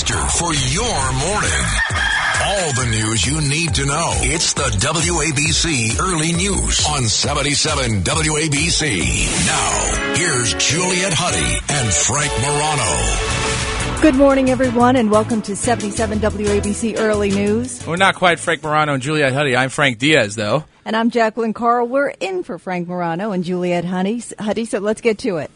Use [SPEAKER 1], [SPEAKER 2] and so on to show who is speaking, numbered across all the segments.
[SPEAKER 1] booster for your morning. All the news you need to know. It's the WABC Early News on 77 WABC. Now, here's Juliet Huddy and Frank Morano.
[SPEAKER 2] Good morning, everyone, and welcome to 77 WABC Early News.
[SPEAKER 3] We're not quite Frank Morano and Juliet Huddy. I'm Frank Diaz, though.
[SPEAKER 2] And I'm Jacqueline Carl. We're in for Frank Morano and Juliet Huddy, Huddy so let's get to it.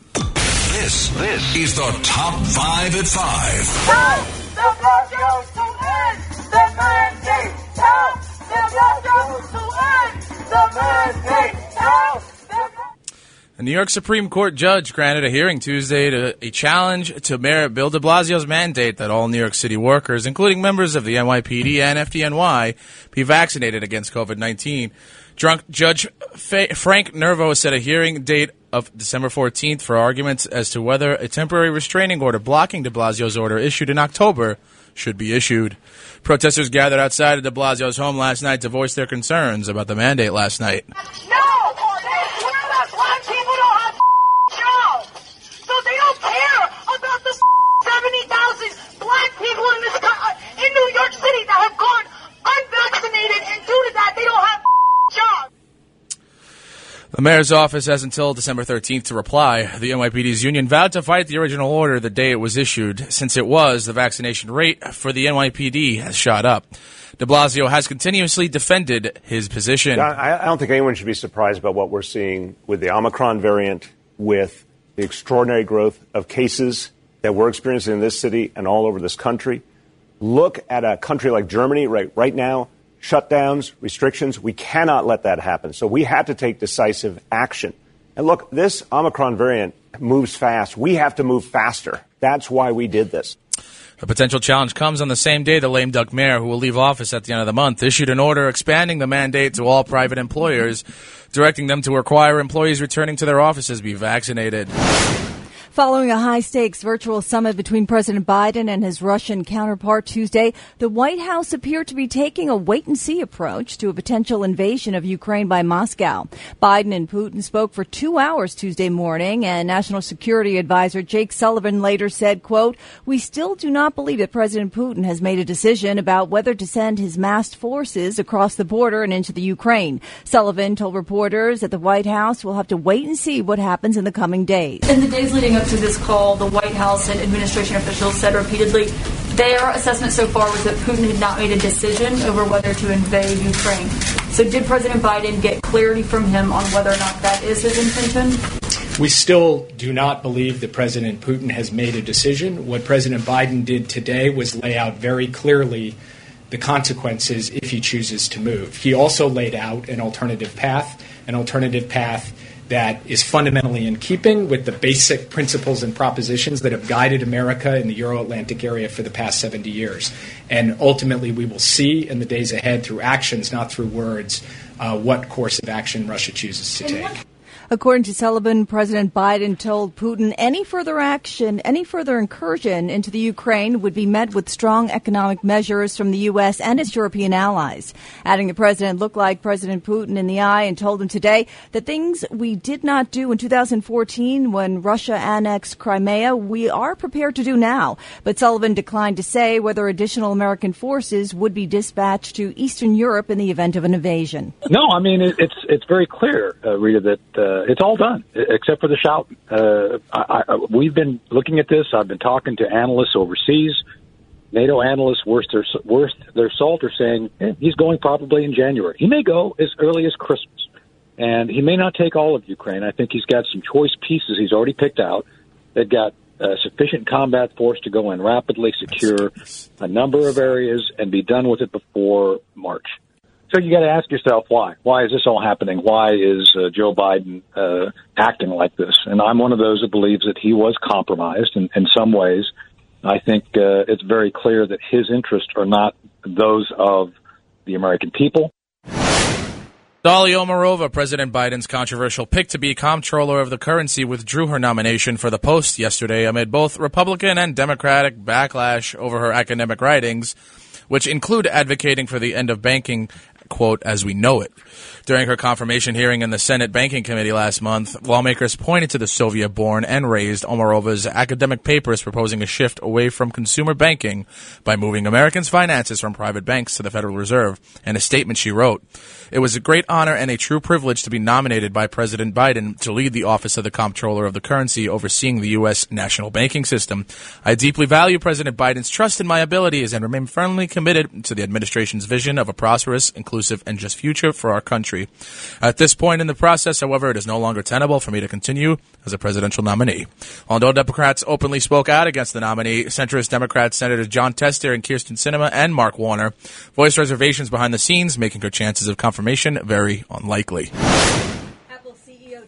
[SPEAKER 1] This, this is the Top 5 at 5.
[SPEAKER 4] Tell the Blazers to end the mandate. Tell the Blazers to end the mandate. Tell the
[SPEAKER 3] A New York Supreme Court judge granted a hearing Tuesday to a challenge to Mayor Bill de Blasio's mandate that all New York City workers, including members of the NYPD and FDNY, be vaccinated against COVID 19. Drunk Judge Fa- Frank Nervo set a hearing date of December 14th for arguments as to whether a temporary restraining order blocking de Blasio's order issued in October should be issued. Protesters gathered outside of de Blasio's home last night to voice their concerns about the mandate last night.
[SPEAKER 4] No! Black people don't have jobs. So they don't care about the 70,000 black people in this in New York City that have gone unvaccinated and due to that they don't have.
[SPEAKER 3] The mayor's office has until December 13th to reply. The NYPD's union vowed to fight the original order the day it was issued. Since it was, the vaccination rate for the NYPD has shot up. De Blasio has continuously defended his position.
[SPEAKER 5] I, I don't think anyone should be surprised about what we're seeing with the Omicron variant, with the extraordinary growth of cases that we're experiencing in this city and all over this country. Look at a country like Germany right, right now, shutdowns, restrictions. We cannot let that happen. So we had to take decisive action. And look, this Omicron variant moves fast. We have to move faster. That's why we did this.
[SPEAKER 3] A potential challenge comes on the same day the lame duck mayor, who will leave office at the end of the month, issued an order expanding the mandate to all private employers, directing them to require employees returning to their offices be vaccinated.
[SPEAKER 2] Following a high stakes virtual summit between President Biden and his Russian counterpart Tuesday, the White House appeared to be taking a wait and see approach to a potential invasion of Ukraine by Moscow. Biden and Putin spoke for two hours Tuesday morning and National Security Advisor Jake Sullivan later said, quote, we still do not believe that President Putin has made a decision about whether to send his massed forces across the border and into the Ukraine. Sullivan told reporters that the White House will have to wait and see what happens in the coming days.
[SPEAKER 6] In the days leading up to this call, the White House and administration officials said repeatedly their assessment so far was that Putin had not made a decision over whether to invade Ukraine. So, did President Biden get clarity from him on whether or not that is his intention?
[SPEAKER 7] We still do not believe that President Putin has made a decision. What President Biden did today was lay out very clearly the consequences if he chooses to move. He also laid out an alternative path, an alternative path that is fundamentally in keeping with the basic principles and propositions that have guided America in the Euro Atlantic area for the past 70 years. And ultimately, we will see in the days ahead through actions, not through words, uh, what course of action Russia chooses to take.
[SPEAKER 2] According to Sullivan, President Biden told Putin any further action, any further incursion into the Ukraine would be met with strong economic measures from the U.S. and its European allies. Adding the president looked like President Putin in the eye and told him today that things we did not do in 2014 when Russia annexed Crimea, we are prepared to do now. But Sullivan declined to say whether additional American forces would be dispatched to Eastern Europe in the event of an invasion.
[SPEAKER 8] No, I mean it, it's it's very clear, uh, Rita, that uh, it's all done except for the shout. Uh, I, I, we've been looking at this. I've been talking to analysts overseas. NATO analysts, worth their worth their salt, are saying eh, he's going probably in January. He may go as early as Christmas, and he may not take all of Ukraine. I think he's got some choice pieces he's already picked out. They've got uh, sufficient combat force to go in rapidly, secure a number of areas, and be done with it before March. So you got to ask yourself why. Why is this all happening? Why is uh, Joe Biden uh, acting like this? And I'm one of those that believes that he was compromised in, in some ways. I think uh, it's very clear that his interests are not those of the American people.
[SPEAKER 3] Dali Omarova, President Biden's controversial pick to be comptroller of the currency, withdrew her nomination for the post yesterday amid both Republican and Democratic backlash over her academic writings, which include advocating for the end of banking quote, as we know it. During her confirmation hearing in the Senate Banking Committee last month, lawmakers pointed to the Soviet born and raised Omarova's academic papers proposing a shift away from consumer banking by moving Americans' finances from private banks to the Federal Reserve, and a statement she wrote. It was a great honor and a true privilege to be nominated by President Biden to lead the Office of the Comptroller of the Currency overseeing the U.S. national banking system. I deeply value President Biden's trust in my abilities and remain firmly committed to the administration's vision of a prosperous, inclusive, and just future for our country. At this point in the process, however, it is no longer tenable for me to continue as a presidential nominee. Although Democrats openly spoke out against the nominee, centrist Democrats Senators Jon Tester and Kyrsten Sinema and Mark Warner voiced reservations behind the scenes, making her chances of confirmation very unlikely.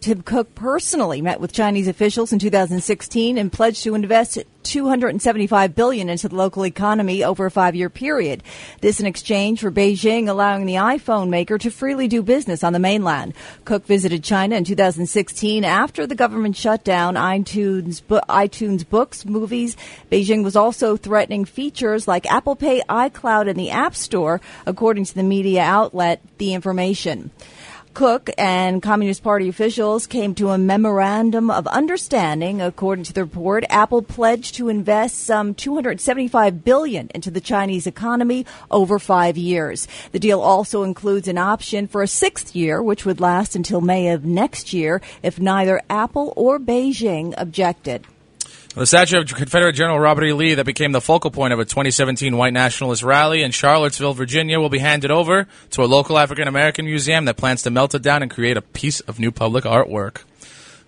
[SPEAKER 2] Tim Cook personally met with Chinese officials in 2016 and pledged to invest 275 billion into the local economy over a five-year period. This in exchange for Beijing allowing the iPhone maker to freely do business on the mainland. Cook visited China in 2016 after the government shut down iTunes, iTunes books, movies. Beijing was also threatening features like Apple Pay, iCloud, and the App Store, according to the media outlet The Information. Cook and Communist Party officials came to a memorandum of understanding. According to the report, Apple pledged to invest some 275 billion into the Chinese economy over five years. The deal also includes an option for a sixth year, which would last until May of next year if neither Apple or Beijing objected.
[SPEAKER 3] The statue of Confederate General Robert E. Lee that became the focal point of a 2017 white nationalist rally in Charlottesville, Virginia, will be handed over to a local African American museum that plans to melt it down and create a piece of new public artwork.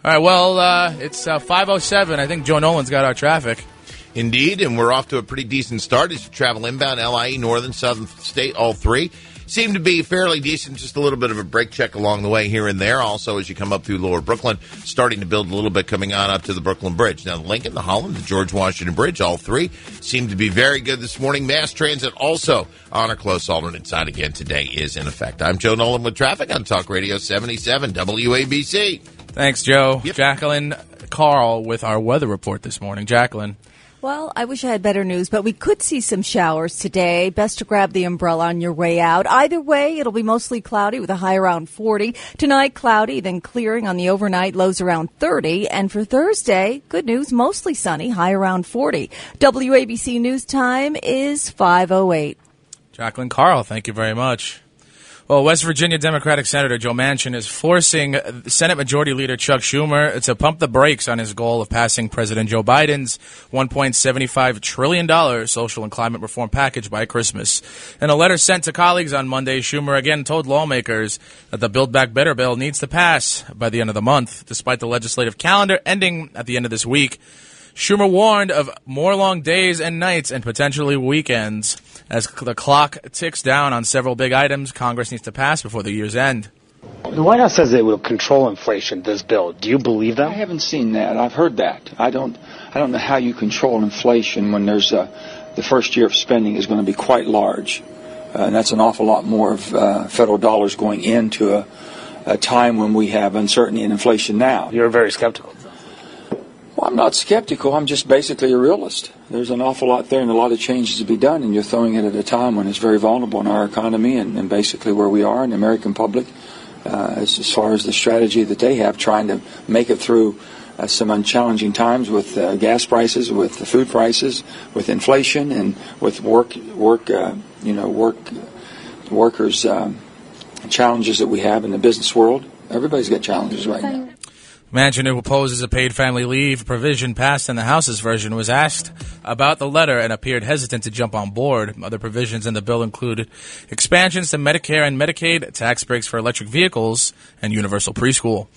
[SPEAKER 3] All right, well, uh, it's uh, 5.07. I think Joe Nolan's got our traffic.
[SPEAKER 9] Indeed, and we're off to a pretty decent start as you travel inbound, LIE, Northern, Southern State, all three seem to be fairly decent. Just a little bit of a brake check along the way here and there. Also, as you come up through Lower Brooklyn, starting to build a little bit coming on up to the Brooklyn Bridge. Now, the Lincoln, the Holland, the George Washington Bridge, all three seem to be very good this morning. Mass transit also on a close alternate side again today is in effect. I'm Joe Nolan with traffic on Talk Radio 77 WABC.
[SPEAKER 3] Thanks, Joe. Yep. Jacqueline Carl with our weather report this morning. Jacqueline.
[SPEAKER 2] Well, I wish I had better news, but we could see some showers today. Best to grab the umbrella on your way out. Either way, it'll be mostly cloudy with a high around 40. Tonight, cloudy, then clearing on the overnight, lows around 30. And for Thursday, good news, mostly sunny, high around 40. WABC News Time is 508.
[SPEAKER 3] Jacqueline Carl, thank you very much. Well, West Virginia Democratic Senator Joe Manchin is forcing uh, Senate Majority Leader Chuck Schumer to pump the brakes on his goal of passing President Joe Biden's $1.75 trillion social and climate reform package by Christmas. In a letter sent to colleagues on Monday, Schumer again told lawmakers that the Build Back Better bill needs to pass by the end of the month, despite the legislative calendar ending at the end of this week. Schumer warned of more long days and nights and potentially weekends. As the clock ticks down on several big items Congress needs to pass before the year's end.
[SPEAKER 10] The White House says it will control inflation. This bill, do you believe that? I
[SPEAKER 11] haven't seen that. I've heard that. I don't. I don't know how you control inflation when there's a, the first year of spending is going to be quite large, uh, and that's an awful lot more of uh, federal dollars going into a, a time when we have uncertainty and inflation now.
[SPEAKER 10] You're very skeptical.
[SPEAKER 11] Well, I'm not skeptical. I'm just basically a realist. There's an awful lot there and a lot of changes to be done, and you're throwing it at a time when it's very vulnerable in our economy and, and basically where we are in the American public uh, as, as, far as the strategy that they have trying to make it through uh, some unchallenging times with uh, gas prices, with the food prices, with inflation, and with work, work, uh, you know, work, workers' um, challenges that we have in the business world. Everybody's got challenges right now.
[SPEAKER 3] Manchin, who opposes a paid family leave provision passed in the House's version, was asked about the letter and appeared hesitant to jump on board. Other provisions in the bill included expansions to Medicare and Medicaid, tax breaks for electric vehicles, and universal preschool.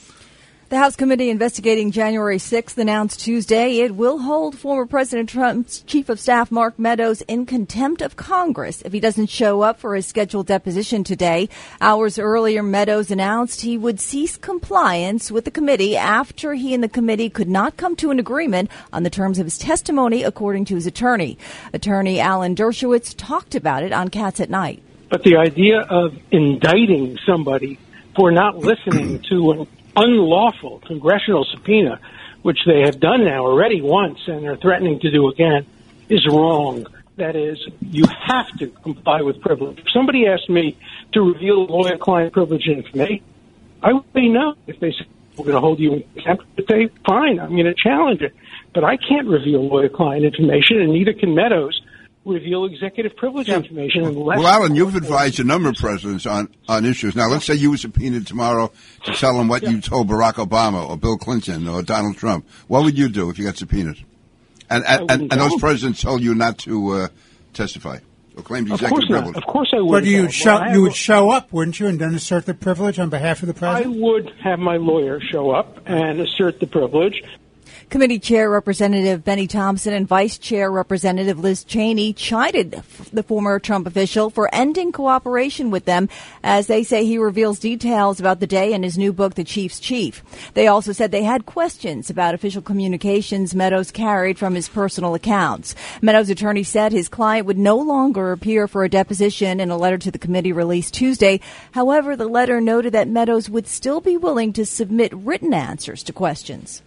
[SPEAKER 2] The House committee investigating January 6th announced Tuesday it will hold former President Trump's chief of staff Mark Meadows in contempt of Congress if he doesn't show up for his scheduled deposition today. Hours earlier, Meadows announced he would cease compliance with the committee after he and the committee could not come to an agreement on the terms of his testimony, according to his attorney. Attorney Alan Dershowitz talked about it on Cats at Night.
[SPEAKER 12] But the idea of indicting somebody for not listening to unlawful congressional subpoena, which they have done now already once and are threatening to do again, is wrong. That is, you have to comply with privilege. If somebody asked me to reveal lawyer-client privilege information, I would say no. If they said we're going to hold you in contempt, I'd say fine. I'm going to challenge it, but I can't reveal lawyer-client information, and neither can Meadows reveal executive privilege information unless.
[SPEAKER 13] Well, Alan, you've advised a number of presidents on, on issues. Now, let's say you were subpoenaed tomorrow to tell them what you told Barack Obama or Bill Clinton or Donald Trump. What would you do if you got subpoenaed? And and, and, and those presidents told you not to uh, testify or claimed
[SPEAKER 12] Of
[SPEAKER 13] executive
[SPEAKER 12] course not.
[SPEAKER 13] privilege.
[SPEAKER 12] Of course I would.
[SPEAKER 14] But you
[SPEAKER 12] Well,
[SPEAKER 14] show
[SPEAKER 12] I have
[SPEAKER 14] you
[SPEAKER 12] a-
[SPEAKER 14] would show up, wouldn't you, and then assert the privilege on behalf of the president?
[SPEAKER 12] I would have my lawyer show up and assert the privilege.
[SPEAKER 2] Committee Chair Representative Bennie Thompson and Vice Chair Representative Liz Cheney chided the former Trump official for ending cooperation with them as they say he reveals details about the day in his new book, The Chief's Chief. They also said they had questions about official communications Meadows carried from his personal accounts. Meadows' attorney said his client would no longer appear for a deposition in a letter to the committee released Tuesday. However, the letter noted that Meadows would still be willing to submit written answers to questions.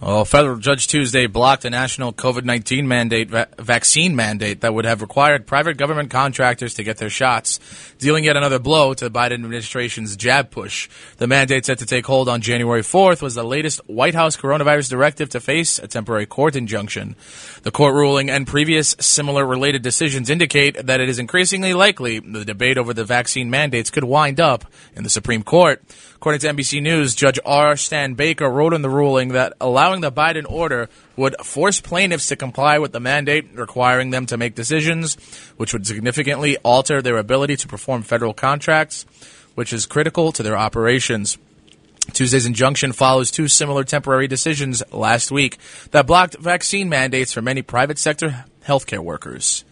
[SPEAKER 3] Well, federal judge Tuesday blocked a national COVID 19 mandate, va- vaccine mandate that would have required private government contractors to get their shots, dealing yet another blow to the Biden administration's jab push. The mandate set to take hold on January 4th was the latest White House coronavirus directive to face a temporary court injunction. The court ruling and previous similar related decisions indicate that it is increasingly likely the debate over the vaccine mandates could wind up in the Supreme Court. According to NBC News, Judge R. Stan Baker wrote in the ruling that allowing the Biden order would force plaintiffs to comply with the mandate, requiring them to make decisions which would significantly alter their ability to perform federal contracts, which is critical to their operations. Tuesday's injunction follows two similar temporary decisions last week that blocked vaccine mandates for many private sector healthcare workers.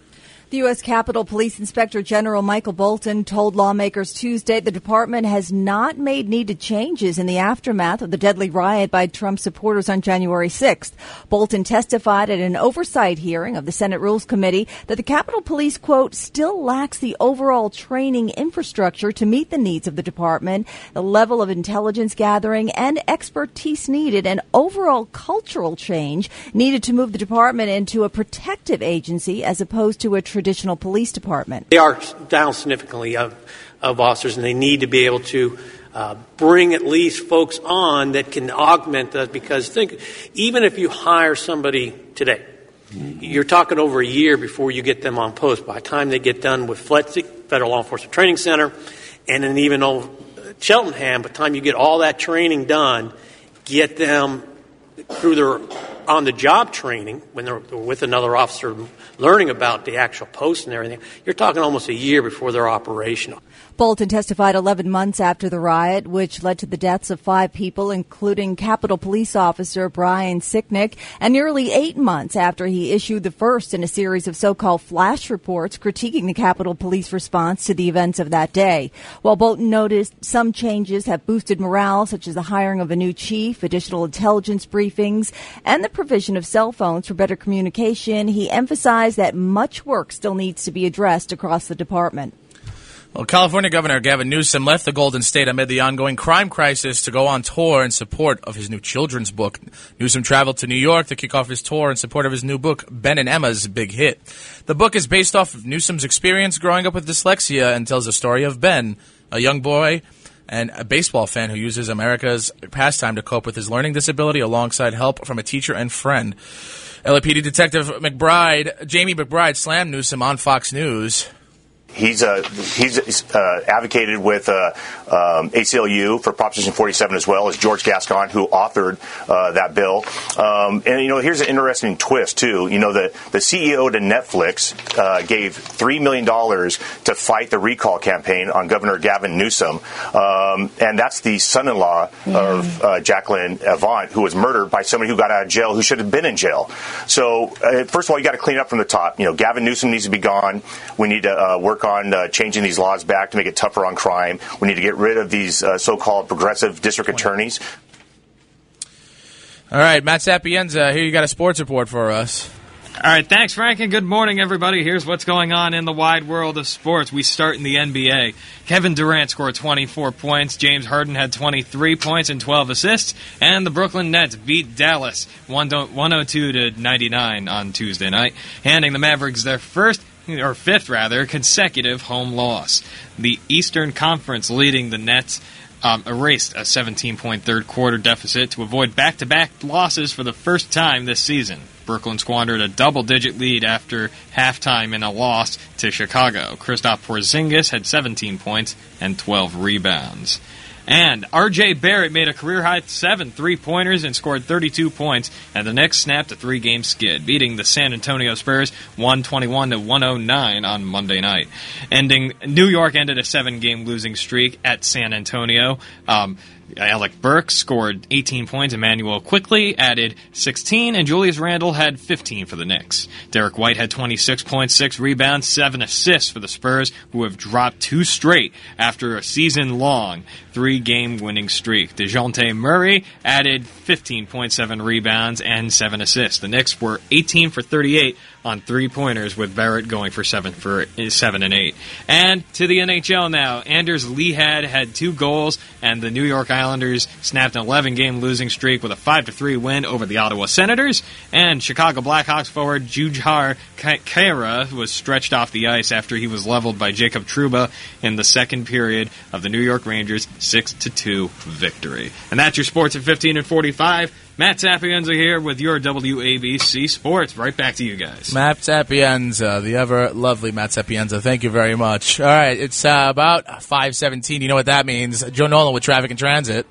[SPEAKER 2] U.S. Capitol Police Inspector General Michael Bolton told lawmakers Tuesday the department has not made needed changes in the aftermath of the deadly riot by Trump supporters on January 6th. Bolton testified at an oversight hearing of the Senate Rules Committee that the Capitol Police, quote, still lacks the overall training infrastructure to meet the needs of the department, the level of intelligence gathering and expertise needed, and overall cultural change needed to move the department into a protective agency as opposed to a traditional police department.
[SPEAKER 15] They are down significantly of, of officers, and they need to be able to uh, bring at least folks on that can augment that. Because think, even if you hire somebody today, you're talking over a year before you get them on post. By the time they get done with FLETC, Federal Law Enforcement Training Center, and then even old Cheltenham, by the time you get all that training done, get them through their on the job training when they're with another officer learning about the actual post and everything, you're talking almost a year before they're operational.
[SPEAKER 2] Bolton testified 11 months after the riot, which led to the deaths of five people, including Capitol Police Officer Brian Sicknick, and nearly eight months after he issued the first in a series of so-called flash reports critiquing the Capitol Police response to the events of that day. While Bolton noticed some changes have boosted morale, such as the hiring of a new chief, additional intelligence briefings, and the provision of cell phones for better communication, he emphasized that much work still needs to be addressed across the department.
[SPEAKER 3] Well, California Governor Gavin Newsom left the Golden State amid the ongoing crime crisis to go on tour in support of his new children's book. Newsom traveled to New York to kick off his tour in support of his new book, Ben and Emma's Big Hit. The book is based off of Newsom's experience growing up with dyslexia and tells the story of Ben, a young boy and a baseball fan who uses America's pastime to cope with his learning disability alongside help from a teacher and friend. LAPD Detective McBride, Jamie McBride, slammed Newsom on Fox News.
[SPEAKER 16] He's uh, he's uh, advocated with uh, um, ACLU for Proposition 47 as well as George Gascon, who authored uh, that bill. Um, and you know, here's an interesting twist too. You know, the the CEO to Netflix uh, gave three million dollars to fight the recall campaign on Governor Gavin Newsom, um, and that's the son-in-law of uh, Jacqueline Avant, who was murdered by somebody who got out of jail who should have been in jail. So, uh, first of all, you got to clean up from the top. You know, Gavin Newsom needs to be gone. We need to uh, work on uh, changing these laws back to make it tougher on crime. We need to get rid of these uh, so-called progressive district attorneys.
[SPEAKER 3] All right, Matt Sapienza, here you got a sports report for us.
[SPEAKER 17] All right, thanks, Frank, and good morning, everybody. Here's what's going on in the wide world of sports. We start in the NBA. Kevin Durant scored 24 points. James Harden had 23 points and 12 assists. And the Brooklyn Nets beat Dallas 102 to 99 on Tuesday night, handing the Mavericks their first or fifth rather consecutive home loss. The Eastern Conference leading the Nets um, erased a 17 point third quarter deficit to avoid back to back losses for the first time this season. Brooklyn squandered a double digit lead after halftime in a loss to Chicago. Kristaps Porzingis had 17 points and 12 rebounds. And R.J. Barrett made a career high seven three pointers and scored 32 points, and the Knicks snapped a three game skid, beating the San Antonio Spurs 121 to 109 on Monday night. Ending New York ended a seven game losing streak at San Antonio. Um, Uh, Alec Burks scored 18 points. Immanuel Quickley added 16, and Julius Randle had 15 for the Knicks. Derrick White had 26 points, 6 rebounds, 7 assists for the Spurs, who have dropped two straight after a season long three game winning streak. Dejounte Murray added 15.7 rebounds and 7 assists. The Knicks were 18 for 38 on three pointers, with Barrett going for seven for seven and eight. And to the NHL now, Anders Lehad had two goals, and the New York Islanders snapped an 11 game losing streak with a five to three win over the Ottawa Senators. And Chicago Blackhawks forward Jujhar Khaira was stretched off the ice after he was leveled by Jacob Trouba in the second period of the New York Rangers six to two victory. And that's your sports at 15 and 45. Matt Sapienza here with your WABC Sports. Right back to you guys.
[SPEAKER 3] Matt Sapienza, the ever lovely Matt Sapienza. Thank you very much. All right, it's uh, about five seventeen. You know what that means? Joe Nolan with traffic and transit.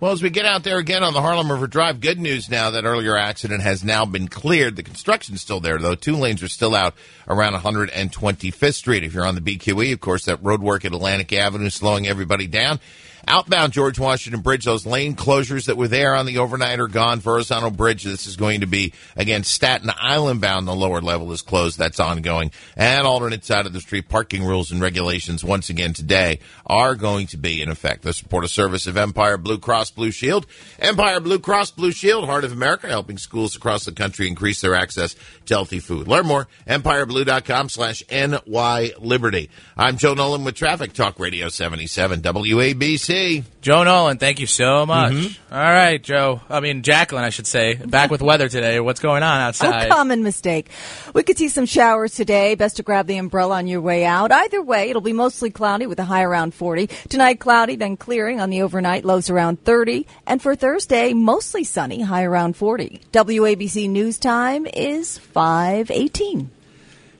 [SPEAKER 9] Well, as we get out there again on the Harlem River Drive, good news now that earlier accident has now been cleared. The construction's still there, though. Two lanes are still out around 125th Street. If you're on the BQE, of course, that road work at Atlantic Avenue slowing everybody down. Outbound George Washington Bridge, those lane closures that were there on the overnight are gone. Verrazano Bridge, this is going to be, again, Staten Island bound, the lower level is closed. That's ongoing. And alternate side of the street, parking rules and regulations, once again today, are going to be in effect. The support of service of Empire Blue Cross Blue Shield. Empire Blue Cross Blue Shield, Heart of America, helping schools across the country increase their access to healthy food. Learn more, empireblue.com slash NY Liberty. I'm Joe Nolan with Traffic Talk Radio 77 WABC.
[SPEAKER 3] Joe Nolan, thank you so much.
[SPEAKER 9] Mm-hmm.
[SPEAKER 3] All right, Joe. I mean, Jacqueline, I should say. Back with weather today. What's going on outside?
[SPEAKER 2] A common mistake. We could see some showers today. Best to grab the umbrella on your way out. Either way, it'll be mostly cloudy with a high around 40. Tonight, cloudy, then clearing on the overnight, lows around 30. And for Thursday, mostly sunny, high around 40. WABC News Time is 518.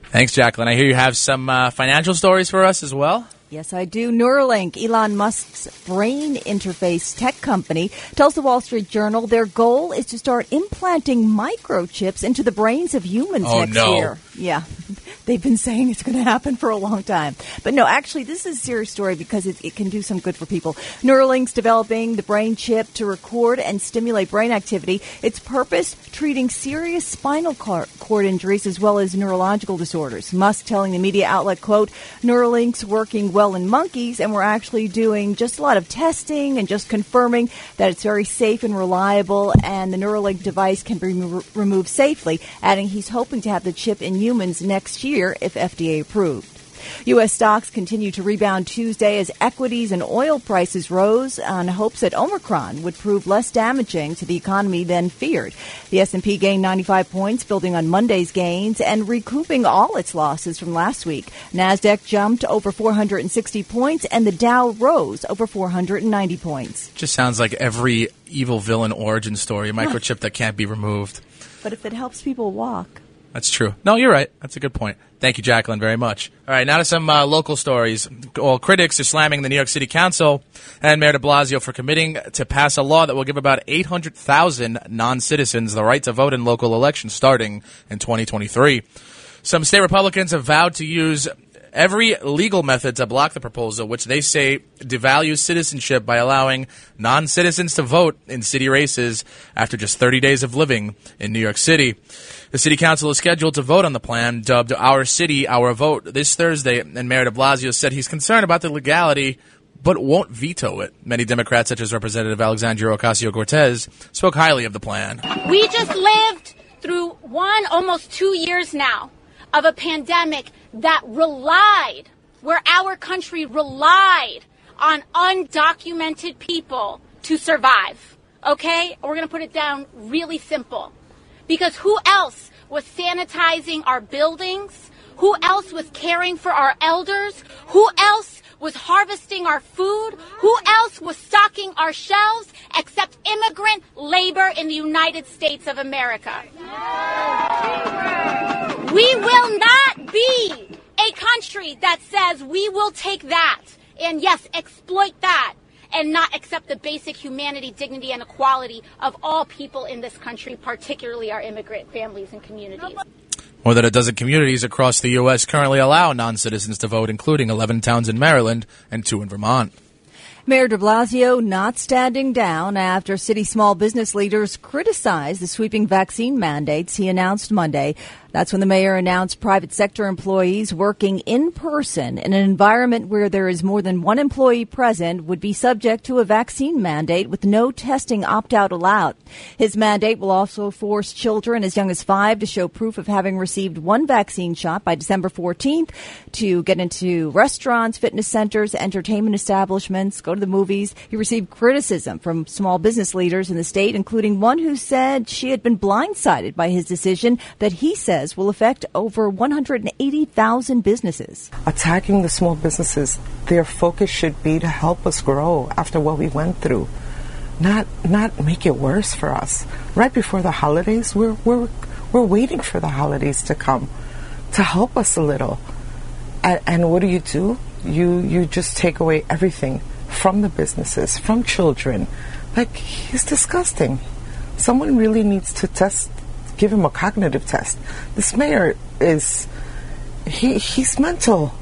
[SPEAKER 3] Thanks, Jacqueline. I hear you have some uh, financial stories for us as well.
[SPEAKER 2] Yes, I do. Neuralink, Elon Musk's brain interface tech company, tells the Wall Street Journal their goal is to start implanting microchips into the brains of humans
[SPEAKER 3] Oh,
[SPEAKER 2] next
[SPEAKER 3] no.
[SPEAKER 2] year. Yeah. They've been saying it's going to happen for a long time. But no, actually, this is a serious story because it, it can do some good for people. Neuralink's developing the brain chip to record and stimulate brain activity. Its purpose, treating serious spinal cord injuries as well as neurological disorders. Musk telling the media outlet, quote, Neuralink's working well in monkeys and we're actually doing just a lot of testing and just confirming that it's very safe and reliable and the Neuralink device can be remo- removed safely, adding he's hoping to have the chip in humans next year if FDA approved. U.S. stocks continued to rebound Tuesday as equities and oil prices rose on hopes that Omicron would prove less damaging to the economy than feared. The S&P gained 95 points, building on Monday's gains and recouping all its losses from last week. Nasdaq jumped over 460 points, and the Dow rose over 490 points.
[SPEAKER 3] Just sounds like every evil villain origin story, a microchip that can't be removed.
[SPEAKER 2] But if it helps people walk,
[SPEAKER 3] That's true. No, you're right. That's a good point. Thank you, Jacqueline, very much. All right, now to some uh, local stories. Well, critics are slamming the New York City Council and Mayor de Blasio for committing to pass a law that will give about 800,000 non-citizens the right to vote in local elections starting in 2023. Some state Republicans have vowed to use every legal method to block the proposal, which they say devalues citizenship by allowing non citizens to vote in city races after just 30 days of living in New York City. The city council is scheduled to vote on the plan dubbed Our City, Our Vote this Thursday, and Mayor de Blasio said he's concerned about the legality but won't veto it. Many Democrats, such as Representative Alexandria Ocasio Cortez, spoke highly of the plan.
[SPEAKER 18] We just lived through one, almost two years now of a pandemic that relied, where our country relied on undocumented people to survive. Okay? We're going to put it down really simple. Because who else was sanitizing our buildings? Who else was caring for our elders? Who else was harvesting our food? Who else was stocking our shelves except immigrant labor in the United States of America? We will not be a country that says we will take that and yes, exploit that and not accept the basic humanity, dignity, and equality of all people in this country, particularly our immigrant families and communities.
[SPEAKER 3] More than a dozen communities across the U.S. currently allow non citizens to vote, including 11 towns in Maryland and two in Vermont.
[SPEAKER 2] Mayor de Blasio not standing down after city small business leaders criticized the sweeping vaccine mandates he announced Monday. That's when the mayor announced private sector employees working in person in an environment where there is more than one employee present would be subject to a vaccine mandate with no testing opt out allowed. His mandate will also force children as young as five to show proof of having received one vaccine shot by December 14th to get into restaurants, fitness centers, entertainment establishments, go to the movies. He received criticism from small business leaders in the state, including one who said she had been blindsided by his decision that he said will affect over 180,000 businesses.
[SPEAKER 19] Attacking the small businesses, their focus should be to help us grow after what we went through, not not make it worse for us. Right before the holidays, we're we're we're waiting for the holidays to come to help us a little. And, and what do you do? You you just take away everything from the businesses, from children. Like he's disgusting. Someone really needs to test give him a cognitive test. This mayor is he he's mental.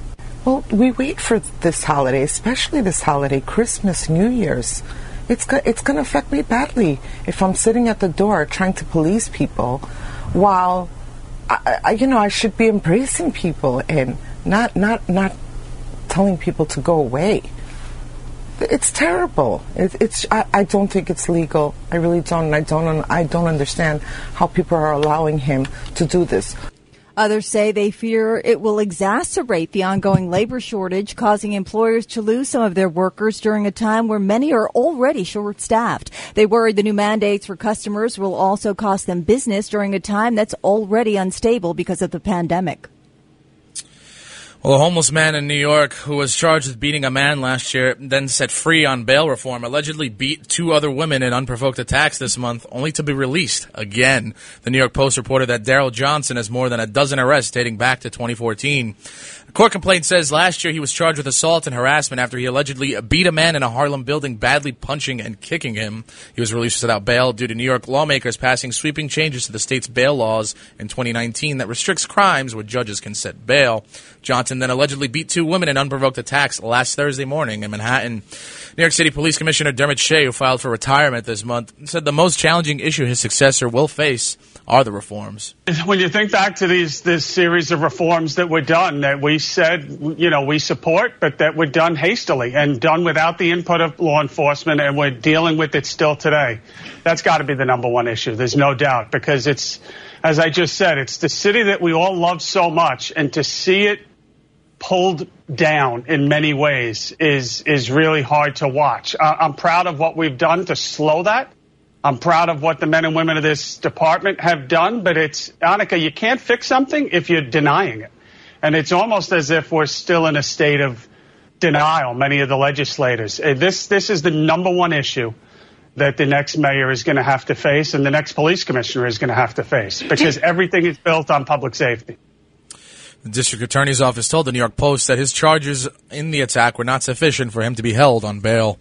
[SPEAKER 19] Well, we wait for this holiday, especially this holiday, Christmas, New Year's. It's go- it's going to affect me badly if I'm sitting at the door trying to police people, while I, I, you know I should be embracing people and not not not telling people to go away. It's terrible. It, it's. I, I, don't think it's legal. I really don't. I don't. I don't understand how people are allowing him to do this.
[SPEAKER 2] Others say they fear it will exacerbate the ongoing labor shortage, causing employers to lose some of their workers during a time where many are already short staffed. They worry the new mandates for customers will also cost them business during a time that's already unstable because of the pandemic.
[SPEAKER 3] Well, a homeless man in New York who was charged with beating a man last year, then set free on bail reform, allegedly beat two other women in unprovoked attacks this month, only to be released again. The New York Post reported that Daryl Johnson has more than a dozen arrests dating back to 2014. A court complaint says last year he was charged with assault and harassment after he allegedly beat a man in a Harlem building, badly punching and kicking him. He was released without bail due to New York lawmakers passing sweeping changes to the state's bail laws in 2019 that restricts crimes where judges can set bail. Johnson then allegedly beat two women in unprovoked attacks last Thursday morning in Manhattan. New York City Police Commissioner Dermot Shea, who filed for retirement this month, said the most challenging issue his successor will face are the reforms.
[SPEAKER 20] When you think back to these this series of reforms that were done, that we said you know we support, but that were done hastily and done without the input of law enforcement, and we're dealing with it still today. That's got to be the number one issue. There's no doubt because it's, as I just said, it's the city that we all love so much, and to see it pulled down in many ways is is really hard to watch. Uh, I'm proud of what we've done to slow that. I'm proud of what the men and women of this department have done, but it's, Annika, you can't fix something if you're denying it. And it's almost as if we're still in a state of denial, many of the legislators. Uh, this, this is the number one issue that the next mayor is going to have to face and the next police commissioner is going to have to face because everything is built on public safety.
[SPEAKER 3] The district attorney's office told the New York Post that his charges in the attack were not sufficient for him to be held on bail.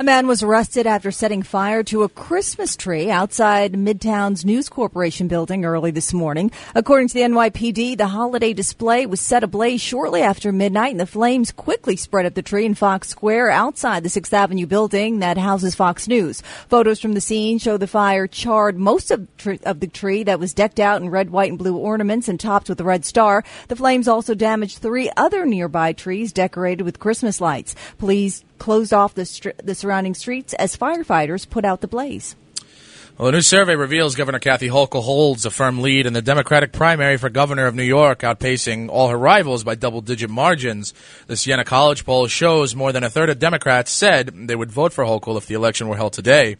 [SPEAKER 2] A man was arrested after setting fire to a Christmas tree outside Midtown's News Corporation building early this morning. According to the NYPD, the holiday display was set ablaze shortly after midnight and the flames quickly spread up the tree in Fox Square outside the 6th Avenue building that houses Fox News. Photos from the scene show the fire charred most of, of the tree that was decked out in red, white, and blue ornaments and topped with a red star. The flames also damaged three other nearby trees decorated with Christmas lights. Police closed off the, the surrounding streets as firefighters put out the blaze.
[SPEAKER 3] Well, a new survey reveals Governor Kathy Hochul holds a firm lead in the Democratic primary for governor of New York, outpacing all her rivals by double digit margins. The Siena College poll shows more than a third of Democrats said they would vote for Hochul if the election were held today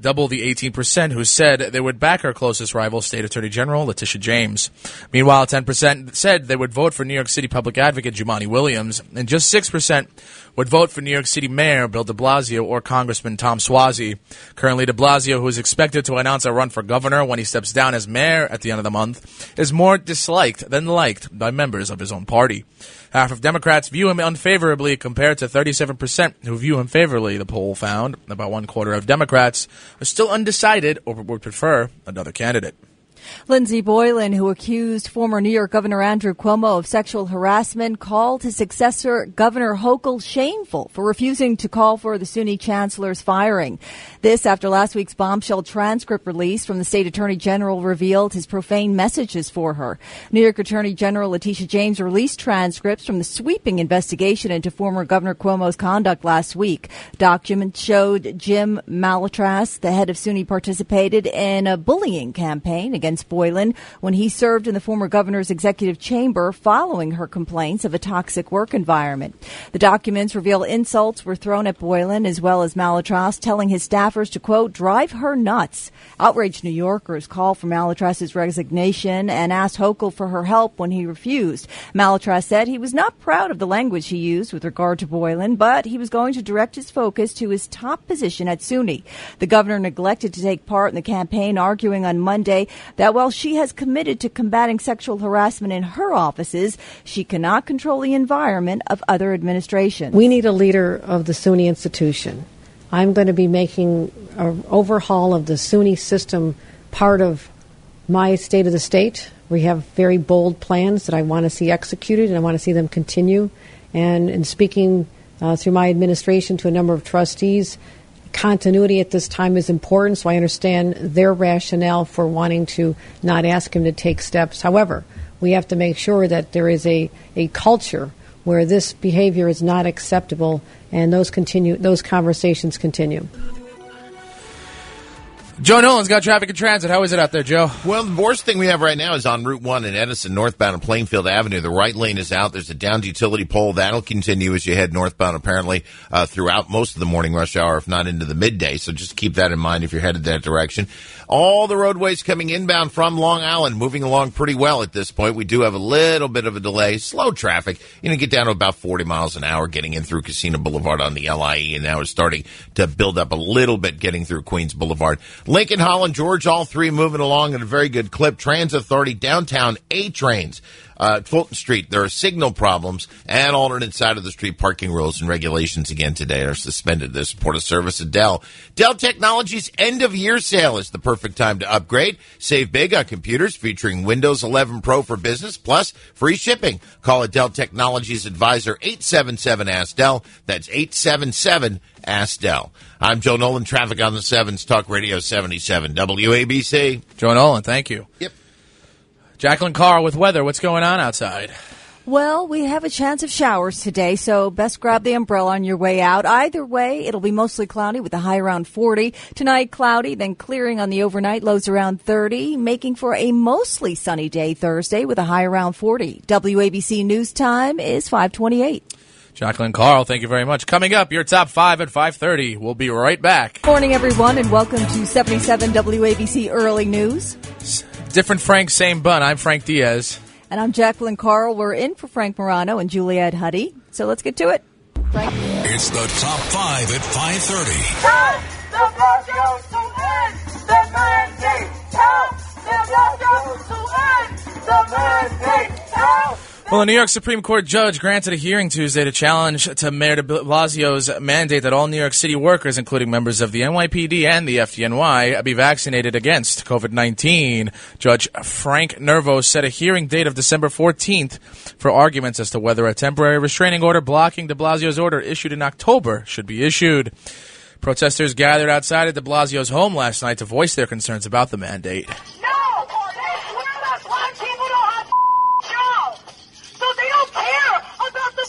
[SPEAKER 3] double the 18% who said they would back her closest rival, State Attorney General Letitia James. Meanwhile, 10% said they would vote for New York City Public Advocate Jumaane Williams, and just 6% would vote for New York City Mayor Bill de Blasio or Congressman Tom Suozzi. Currently, de Blasio, who is expected to announce a run for governor when he steps down as mayor at the end of the month, is more disliked than liked by members of his own party. Half of Democrats view him unfavorably compared to 37% who view him favorably, the poll found. About one quarter of Democrats are still undecided or would prefer another candidate.
[SPEAKER 2] Lindsey Boylan, who accused former New York Governor Andrew Cuomo of sexual harassment, called his successor, Governor Hochul, shameful for refusing to call for the SUNY chancellor's firing. This after last week's bombshell transcript release from the state attorney general revealed his profane messages for her. New York Attorney General Letitia James released transcripts from the sweeping investigation into former Governor Cuomo's conduct last week. Documents showed Jim Malatras, the head of SUNY, participated in a bullying campaign against Boylan when he served in the former governor's executive chamber following her complaints of a toxic work environment. The documents reveal insults were thrown at Boylan as well as Malatras, telling his staffers to, quote, drive her nuts. Outraged New Yorkers called for Malatras's resignation and asked Hochul for her help when he refused. Malatras said he was not proud of the language he used with regard to Boylan, but he was going to direct his focus to his top position at SUNY. The governor neglected to take part in the campaign, arguing on Monday that while she has committed to combating sexual harassment in her offices, she cannot control the environment of other administrations.
[SPEAKER 21] We need a leader of the SUNY institution. I'm going to be making an overhaul of the SUNY system part of my state of the state. We have very bold plans that I want to see executed and I want to see them continue. And in speaking uh, through my administration to a number of trustees, continuity at this time is important, so I understand their rationale for wanting to not ask him to take steps. However, we have to make sure that there is a, a culture where this behavior is not acceptable and those continue those conversations continue.
[SPEAKER 3] Joe Nolan's got traffic and transit. How is it out there, Joe?
[SPEAKER 9] Well, the worst thing we have right now is on Route 1 in Edison, northbound on Plainfield Avenue. The right lane is out. There's a downed utility pole. That'll continue as you head northbound, apparently, uh, throughout most of the morning rush hour, if not into the midday. So just keep that in mind if you're headed that direction. All the roadways coming inbound from Long Island moving along pretty well at this point. We do have a little bit of a delay. Slow traffic. You know, get down to about 40 miles an hour getting in through Kissena Boulevard on the LIE, and now it's starting to build up a little bit getting through Queens Boulevard. Lincoln, Holland, George, all three moving along at a very good clip. Trans Authority, downtown A trains uh, Fulton Street, there are signal problems and alternate side of the street parking rules and regulations again today are suspended. There's support of service at Dell. Dell Technologies end of year sale is the perfect time to upgrade. Save big on computers featuring Windows 11 Pro for business plus free shipping. Call a Dell Technologies advisor 877 Ask Dell. That's 877 Ask Dell. I'm Joe Nolan, traffic on the sevens, Talk Radio 77 WABC.
[SPEAKER 3] Joe Nolan, thank you.
[SPEAKER 9] Yep.
[SPEAKER 3] Jacqueline Carr with weather. What's going on outside?
[SPEAKER 2] Well, we have a chance of showers today, so best grab the umbrella on your way out. Either way, it'll be mostly cloudy with a high around 40. Tonight, cloudy, then clearing on the overnight, lows around 30, making for a mostly sunny day Thursday with a high around 40. WABC News Time is 528.
[SPEAKER 3] Jacqueline Carl, thank you very much. Coming up, your top five at 5.30. We'll be right back.
[SPEAKER 2] Morning, everyone, and welcome to 77 WABC Early News.
[SPEAKER 3] Different Frank, same bun. I'm Frank Diaz.
[SPEAKER 2] And I'm Jacqueline Carl. We're in for Frank Morano and Juliet Huddy. So let's get to it. Frank.
[SPEAKER 1] It's the top five at 5.30.
[SPEAKER 4] Tell the Blasios to end the mandate. Tell the Blasios to end the mandate. Tell
[SPEAKER 3] Well, a New York Supreme Court judge granted a hearing Tuesday to challenge to Mayor de Blasio's mandate that all New York City workers, including members of the NYPD and the FDNY, be vaccinated against COVID-19. Judge Frank Nervo set a hearing date of December 14th for arguments as to whether a temporary restraining order blocking de Blasio's order issued in October should be issued. Protesters gathered outside of de Blasio's home last night to voice their concerns about the mandate.
[SPEAKER 4] No! They swear that black people don't have jobs. So they don't care about the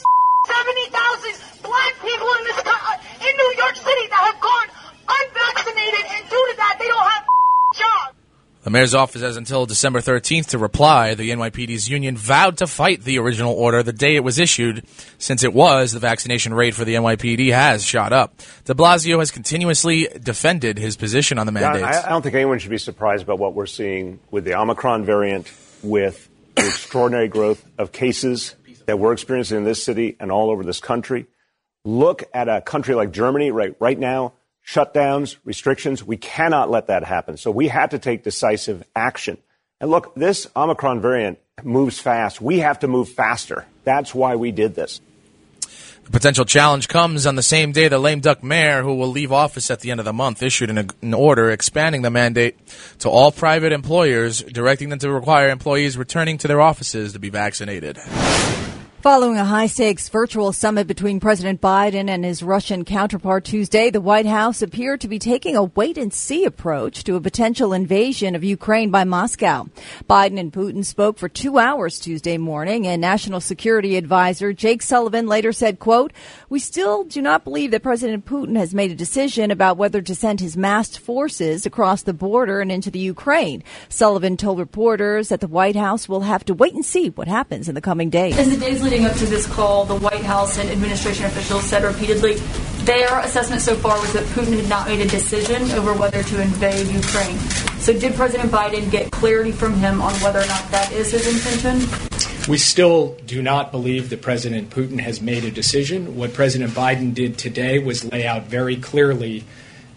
[SPEAKER 4] 70,000 black people in this co- uh, in New York City that have gone unvaccinated, and due to that, they don't have
[SPEAKER 3] mayor's office has until December 13th to reply. The NYPD's union vowed to fight the original order the day it was issued. Since it was, the vaccination rate for the NYPD has shot up. De Blasio has continuously defended his position on the.
[SPEAKER 22] I, I don't think anyone should be surprised about what we're seeing with the Omicron variant, with the extraordinary growth of cases that we're experiencing in this city and all over this country. Look at a country like Germany right, right now, shutdowns, restrictions. We cannot let that happen. So we had to take decisive action. And look, this Omicron variant moves fast. We have to move faster. That's why we did this.
[SPEAKER 3] The potential challenge comes on the same day the lame duck mayor, who will leave office at the end of the month, issued an, an order expanding the mandate to all private employers, directing them to require employees returning to their offices to be vaccinated.
[SPEAKER 2] Following a high stakes virtual summit between President Biden and his Russian counterpart Tuesday, the White House appeared to be taking a wait and see approach to a potential invasion of Ukraine by Moscow. Biden and Putin spoke for two hours Tuesday morning and National Security Advisor Jake Sullivan later said, quote, we still do not believe that President Putin has made a decision about whether to send his massed forces across the border and into the Ukraine. Sullivan told reporters that the White House will have to wait and see what happens in the coming days.
[SPEAKER 6] Leading up to this call, the White House and administration officials said repeatedly their assessment so far was that Putin had not made a decision over whether to invade Ukraine. So, did President Biden get clarity from him on whether or not that is his intention?
[SPEAKER 7] We still do not believe that President Putin has made a decision. What President Biden did today was lay out very clearly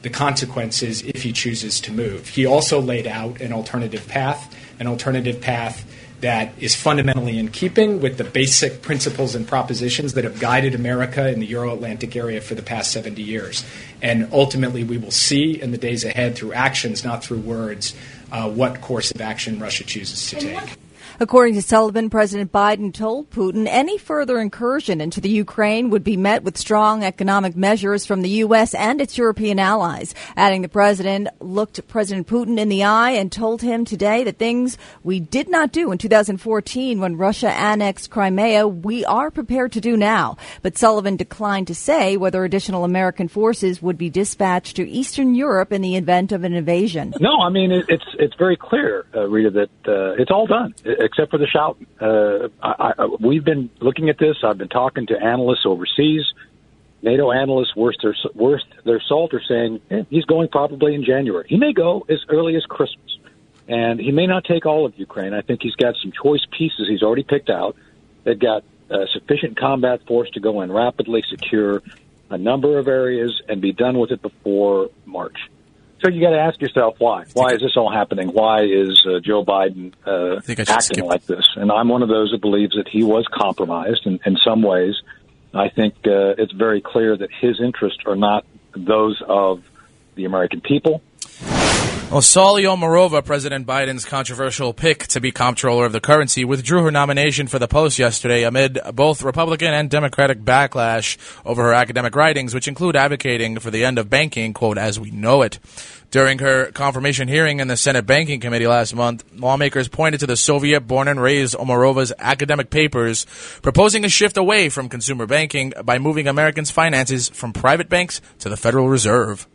[SPEAKER 7] the consequences if he chooses to move. He also laid out an alternative path, an alternative path that is fundamentally in keeping with the basic principles and propositions that have guided America in the Euro Atlantic area for the past 70 years. And ultimately, we will see in the days ahead through actions, not through words, uh, what course of action Russia chooses to take.
[SPEAKER 2] According to Sullivan, President Biden told Putin any further incursion into the Ukraine would be met with strong economic measures from the U.S. and its European allies. Adding the president looked President Putin in the eye and told him today that things we did not do in 2014 when Russia annexed Crimea, we are prepared to do now. But Sullivan declined to say whether additional American forces would be dispatched to Eastern Europe in the event of an invasion.
[SPEAKER 8] No, I mean it's it's very clear, uh, Rita, that uh, it's all done except for the shouting. Uh, I, I, we've been looking at this. I've been talking to analysts overseas. NATO analysts, worth their worth their salt, are saying eh, he's going probably in January. He may go as early as Christmas, and he may not take all of Ukraine. I think he's got some choice pieces he's already picked out. They've got uh, sufficient combat force to go in rapidly, secure a number of areas, and be done with it before March. So you got to ask yourself why. Why is this all happening? Why is uh, Joe Biden uh, acting like this? And I'm one of those that believes that he was compromised in, in some ways. I think uh, it's very clear that his interests are not those of the American people.
[SPEAKER 3] Oh, well, Saule Omarova, President Biden's controversial pick to be comptroller of the currency, withdrew her nomination for the post yesterday amid both Republican and Democratic backlash over her academic writings, which include advocating for the end of banking, quote, as we know it. During her confirmation hearing in the Senate Banking Committee last month, lawmakers pointed to the Soviet born and raised Omarova's academic papers proposing a shift away from consumer banking by moving Americans' finances from private banks to the Federal Reserve.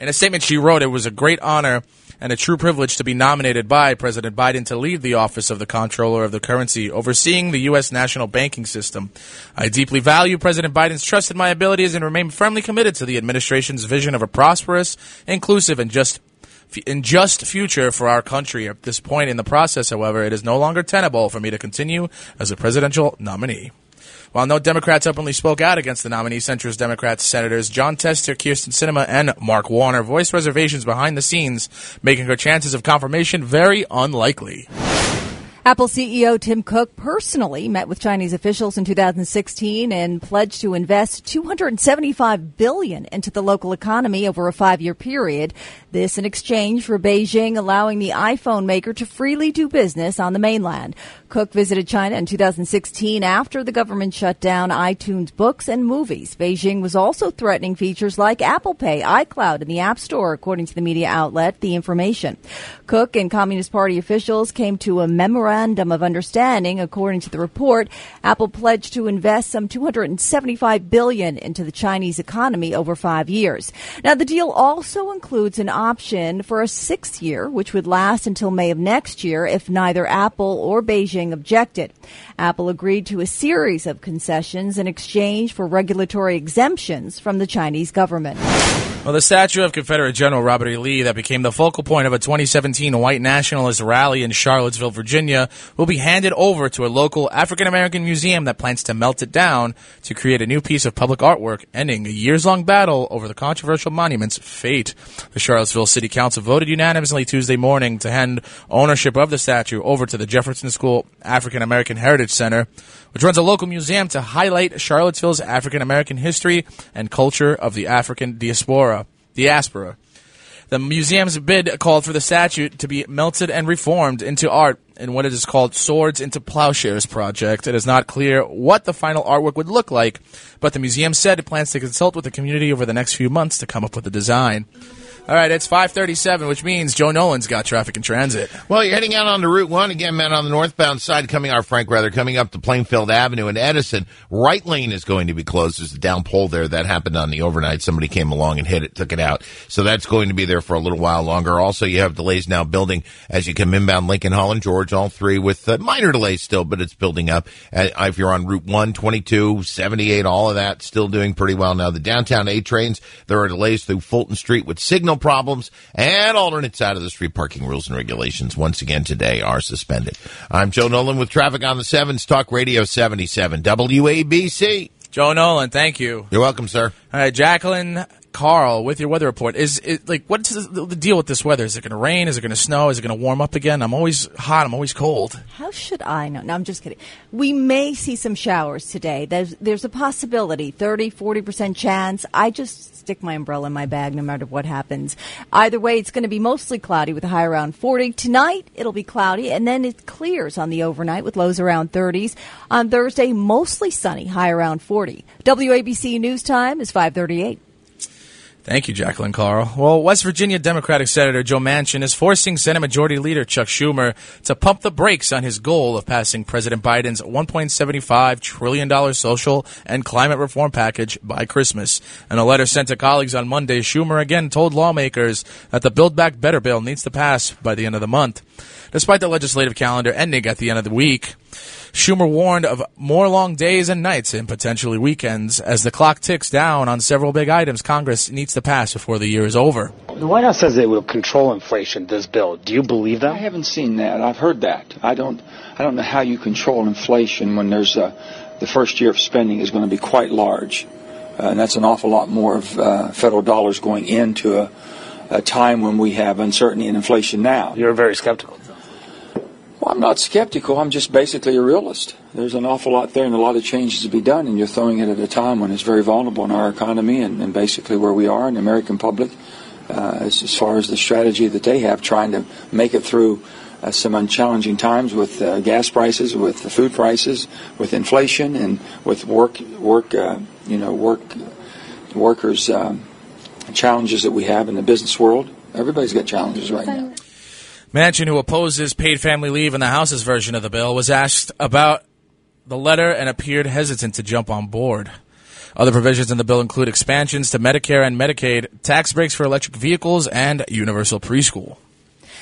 [SPEAKER 3] In a statement she wrote, it was a great honor and a true privilege to be nominated by President Biden to lead the office of the comptroller of the currency, overseeing the U.S. national banking system. I deeply value President Biden's trust in my abilities and remain firmly committed to the administration's vision of a prosperous, inclusive, and just in just future for our country. At this point in the process, however, it is no longer tenable for me to continue as a presidential nominee. While no Democrats openly spoke out against the nominee, centrist Democrats Senators Jon Tester, Kyrsten Sinema, and Mark Warner voiced reservations behind the scenes, making her chances of confirmation very unlikely.
[SPEAKER 2] Apple CEO Tim Cook personally met with Chinese officials in 2016 and pledged to invest 275 billion into the local economy over a 5-year period. This in exchange for Beijing allowing the iPhone maker to freely do business on the mainland. Cook visited China in 2016 after the government shut down iTunes books and movies. Beijing was also threatening features like Apple Pay, iCloud, and the App Store, according to the media outlet The Information. Cook and Communist Party officials came to a memorandum memorandum of understanding. According to the report, Apple pledged to invest some 275 billion into the Chinese economy over five years. Now, the deal also includes an option for a sixth year, which would last until May of next year if neither Apple or Beijing objected. Apple agreed to a series of concessions in exchange for regulatory exemptions from the Chinese government.
[SPEAKER 3] Well, the statue of Confederate General Robert E. Lee that became the focal point of a 2017 white nationalist rally in Charlottesville, Virginia, will be handed over to a local African American museum that plans to melt it down to create a new piece of public artwork, ending a years long battle over the controversial monument's fate. The Charlottesville City Council voted unanimously Tuesday morning to hand ownership of the statue over to the Jefferson School African American Heritage Center, which runs a local museum to highlight Charlottesville's African American history and culture of the African diaspora. Diaspora. The museum's bid called for the statue to be melted and reformed into art in what is called Swords into Plowshares project. It is not clear what the final artwork would look like, but the museum said it plans to consult with the community over the next few months to come up with a design. All right, it's 537, which means Joe Nolan's got traffic and transit.
[SPEAKER 9] Well, you're heading out onto Route 1 again, man, on the northbound side, coming our Frank, rather, coming up to Plainfield Avenue in Edison. Right lane is going to be closed. There's a down pole there. That happened on the overnight. Somebody came along and hit it, took it out. So that's going to be there for a little while longer. Also, you have delays now building as you come inbound Lincoln, Holland, George, all three with uh, minor delays still, but it's building up. Uh, if you're on Route 1, 22, 78, all of that still doing pretty well now. The downtown A trains, there are delays through Fulton Street with signal problems and alternates out of the street parking rules and regulations once again today are suspended. I'm Joe Nolan with traffic on the sevens, Talk Radio 77, WABC.
[SPEAKER 3] Joe Nolan, thank you.
[SPEAKER 9] You're welcome, sir.
[SPEAKER 3] All right, Jacqueline Carl, with your weather report, is it like what's the, deal with this weather? Is it going to rain? Is it going to snow? Is it going to warm up again? I'm always hot. I'm always cold.
[SPEAKER 2] How should I know? No, I'm just kidding. We may see some showers today. There's there's a possibility, 30, 40% chance. I just stick my umbrella in my bag no matter what happens. Either way, it's going to be mostly cloudy with a high around 40. Tonight, it'll be cloudy, and then it clears on the overnight with lows around 30s. On Thursday, mostly sunny, high around 40. WABC News Time is 538.
[SPEAKER 3] Thank you, Jacqueline Carl. Well, West Virginia Democratic Senator Joe Manchin is forcing Senate Majority Leader Chuck Schumer to pump the brakes on his goal of passing President Biden's $1.75 trillion social and climate reform package by Christmas. In a letter sent to colleagues on Monday, Schumer again told lawmakers that the Build Back Better bill needs to pass by the end of the month. Despite the legislative calendar ending at the end of the week, Schumer warned of more long days and nights and potentially weekends as the clock ticks down on several big items Congress needs to pass before the year is over.
[SPEAKER 23] The White House says it will control inflation, this bill. Do you believe that?
[SPEAKER 11] I haven't seen that. I've heard that. I don't I don't know how you control inflation when there's a the first year of spending is going to be quite large. Uh, and that's an awful lot more of uh, federal dollars going into a, a time when we have uncertainty and inflation now.
[SPEAKER 23] You're very skeptical.
[SPEAKER 11] Well, I'm not skeptical. I'm just basically a realist. There's an awful lot there and a lot of changes to be done, and you're throwing it at a time when it's very vulnerable in our economy and, and basically where we are in the American public uh, as, as, far as the strategy that they have trying to make it through uh, some unchallenging times with uh, gas prices, with food prices, with inflation, and with work, work, uh, you know, work, workers' um, challenges that we have in the business world. Everybody's got challenges right now.
[SPEAKER 3] Manchin, who opposes paid family leave in the House's version of the bill, was asked about the letter and appeared hesitant to jump on board. Other provisions in the bill include expansions to Medicare and Medicaid, tax breaks for electric vehicles, and universal preschool.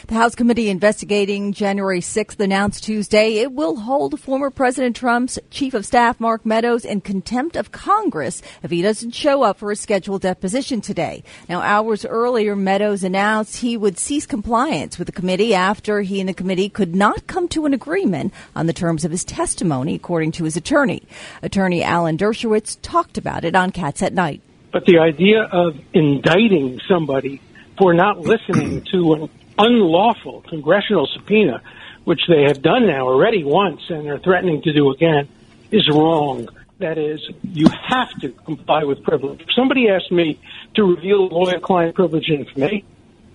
[SPEAKER 2] The House committee investigating January 6th announced Tuesday it will hold former President Trump's chief of staff Mark Meadows in contempt of Congress if he doesn't show up for a scheduled deposition today. Now, hours earlier, Meadows announced he would cease compliance with the committee after he and the committee could not come to an agreement on the terms of his testimony, according to his attorney. Attorney Alan Dershowitz talked about it on Cats at Night.
[SPEAKER 12] But the idea of indicting somebody for not listening to an unlawful congressional subpoena, which they have done now already once and are threatening to do again, is wrong. That is, you have to comply with privilege. If somebody asked me to reveal lawyer-client privilege information,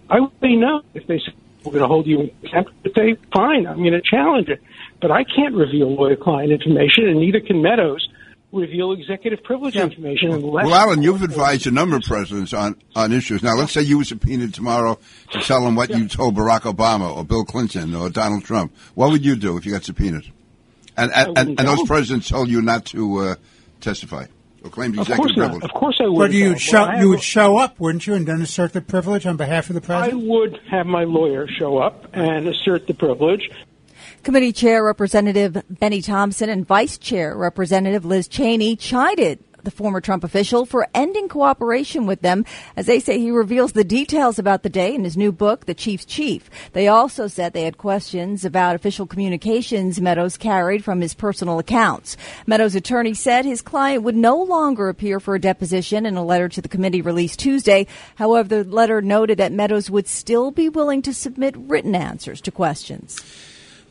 [SPEAKER 12] I would say no. If they said we're going to hold you in contempt, I'd say fine. I'm going to challenge it, but I can't reveal lawyer-client information, and neither can Meadows reveal executive privilege information unless.
[SPEAKER 24] Well, Alan, you've advised a number of presidents on, on issues. Now, let's say you were subpoenaed tomorrow to tell them what you told Barack Obama or Bill Clinton or Donald Trump. What would you do if you got subpoenaed? And and, and, and those presidents told you not to uh, testify or claim executive
[SPEAKER 12] Of
[SPEAKER 24] executive
[SPEAKER 12] course not. Of course I would.
[SPEAKER 14] But you would show
[SPEAKER 12] Well,
[SPEAKER 14] you
[SPEAKER 12] have-
[SPEAKER 14] would show up, wouldn't you, and then assert the privilege on behalf of the president?
[SPEAKER 12] I would have my lawyer show up and assert the privilege.
[SPEAKER 2] Committee Chair Representative Bennie Thompson and Vice Chair Representative Liz Cheney chided the former Trump official for ending cooperation with them as they say he reveals the details about the day in his new book, The Chief's Chief. They also said they had questions about official communications Meadows carried from his personal accounts. Meadows' attorney said his client would no longer appear for a deposition in a letter to the committee released Tuesday. However, the letter noted that Meadows would still be willing to submit written answers to questions.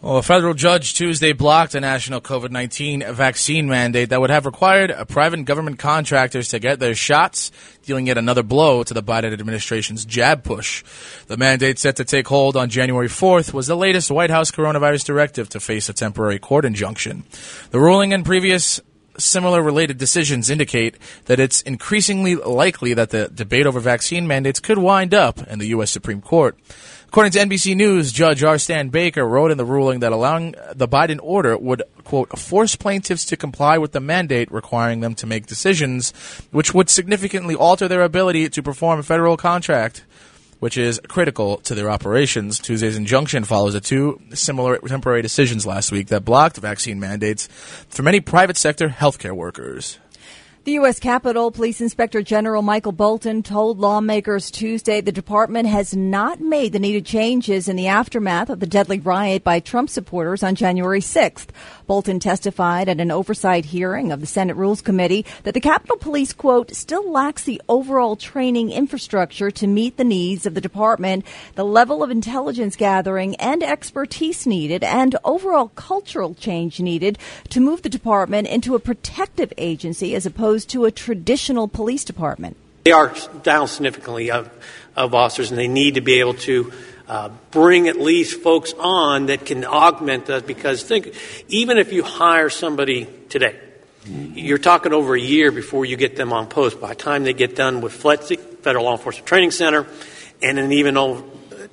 [SPEAKER 3] Well, a federal judge Tuesday blocked a national COVID 19 vaccine mandate that would have required private government contractors to get their shots, dealing yet another blow to the Biden administration's jab push. The mandate set to take hold on January 4th was the latest White House coronavirus directive to face a temporary court injunction. The ruling and previous similar related decisions indicate that it's increasingly likely that the debate over vaccine mandates could wind up in the U.S. Supreme Court. According to NBC News, Judge R. Stan Baker wrote in the ruling that allowing uh, the Biden order would, quote, force plaintiffs to comply with the mandate requiring them to make decisions which would significantly alter their ability to perform a federal contract, which is critical to their operations. Tuesday's injunction follows the two similar temporary decisions last week that blocked vaccine mandates for many private sector healthcare workers.
[SPEAKER 2] The U.S. Capitol Police Inspector General Michael Bolton told lawmakers Tuesday the department has not made the needed changes in the aftermath of the deadly riot by Trump supporters on January 6th. Bolton testified at an oversight hearing of the Senate Rules Committee that the Capitol Police, quote, still lacks the overall training infrastructure to meet the needs of the department, the level of intelligence gathering and expertise needed, and overall cultural change needed to move the department into a protective agency as opposed to a traditional police department.
[SPEAKER 15] They are down significantly of, of officers, and they need to be able to uh, bring at least folks on that can augment us. Because think, even if you hire somebody today, you're talking over a year before you get them on post. By the time they get done with FLETC, Federal Law Enforcement Training Center, and then even over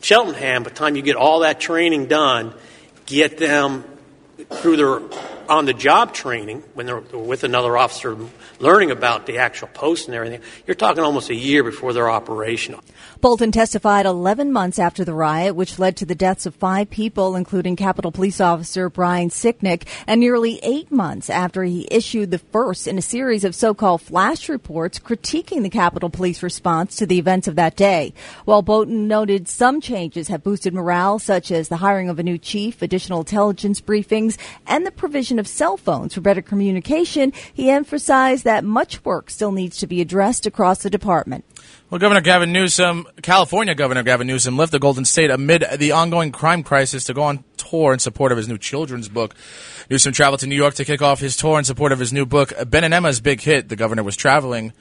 [SPEAKER 15] Cheltenham, by the time you get all that training done, get them through their on the job training when they're with another officer learning about the actual post and everything, you're talking almost a year before they're operational.
[SPEAKER 2] Bolton testified 11 months after the riot, which led to the deaths of five people, including Capitol Police Officer Brian Sicknick, and nearly eight months after he issued the first in a series of so-called flash reports critiquing the Capitol Police response to the events of that day. While Bolton noted some changes have boosted morale, such as the hiring of a new chief, additional intelligence briefings, and the provision of cell phones for better communication, he emphasized that much work still needs to be addressed across the department.
[SPEAKER 3] Well, Governor Gavin Newsom, California Governor Gavin Newsom left the Golden State amid the ongoing crime crisis to go on tour in support of his new children's book. Newsom traveled to New York to kick off his tour in support of his new book, Ben and Emma's Big Hit. The governor was traveling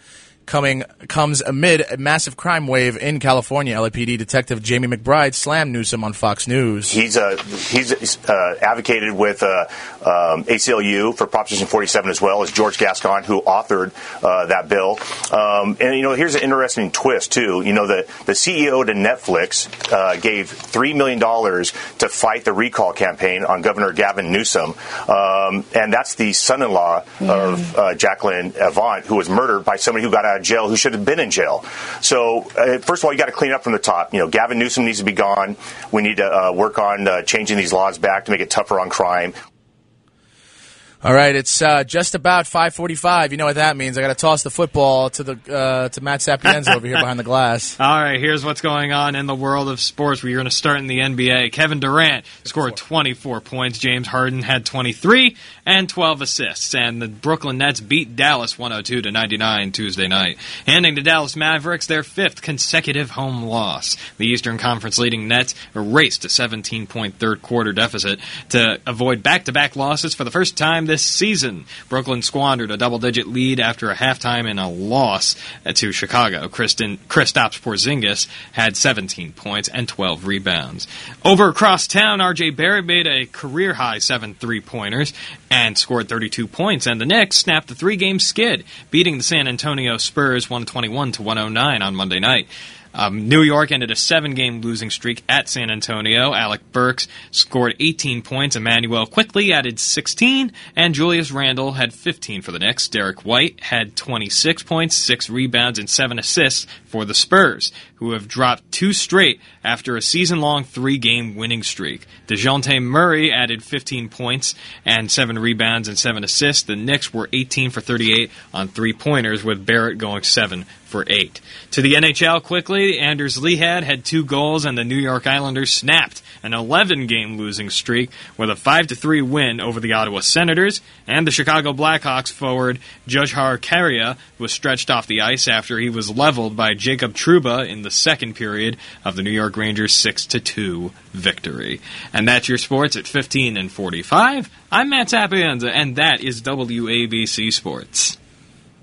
[SPEAKER 3] coming comes amid a massive crime wave in California. LAPD detective Jamie McBride slammed Newsom on Fox News.
[SPEAKER 16] He's uh, he's uh, advocated with uh, um, ACLU for Proposition 47 as well as George Gascon, who authored uh, that bill. Um, and you know, here's an interesting twist too. You know, the the CEO to Netflix uh, gave three million dollars to fight the recall campaign on Governor Gavin Newsom, um, and that's the son-in-law of uh, Jacqueline Avant, who was murdered by somebody who got out of jail who should have been in jail. So, uh, first of all, you got to clean up from the top. You know, Gavin Newsom needs to be gone. We need to uh, work on uh, changing these laws back to make it tougher on crime.
[SPEAKER 3] All right, it's uh, just about 5:45. You know what that means? I got to toss the football to the uh, to Matt Sapienza over here behind the glass.
[SPEAKER 17] All right, here's what's going on in the world of sports. We're going to start in the NBA. Kevin Durant scored 24 points. James Harden had 23 and 12 assists. And the Brooklyn Nets beat Dallas 102 to 99 Tuesday night, handing the Dallas Mavericks their fifth consecutive home loss. The Eastern Conference leading Nets erased a 17 point third quarter deficit to avoid back to back losses for the first time this season. Brooklyn squandered a double-digit lead after a halftime in a loss to Chicago. Kristen, Kristaps Porzingis had 17 points and 12 rebounds. Over across town, R.J. Barrett made a career-high seven three-pointers and scored 32 points, and the Knicks snapped the three-game skid, beating the San Antonio Spurs 121 to 109 on Monday night. Um, New York ended a seven game losing streak at San Antonio. Alec Burks scored 18 points. Immanuel Quickley added 16, and Julius Randle had 15 for the Knicks. Derrick White had 26 points, 6 rebounds, and 7 assists for the Spurs, who have dropped two straight after a season long three game winning streak. Dejounte Murray added 15 points and 7 rebounds and 7 assists. The Knicks were 18 for 38 on three pointers, with Barrett going 7 for 8. To the NHL quickly, Anders Lehad had two goals, and the New York Islanders snapped an 11 game losing streak with a 5 3 win over the Ottawa Senators. And the Chicago Blackhawks forward Jujhar Khaira was stretched off the ice after he was leveled by Jacob Trouba in the second period of the New York Rangers 6 to 2 victory. And that's your sports at 15 and 45. I'm Matt Sapienza, and that is WABC Sports.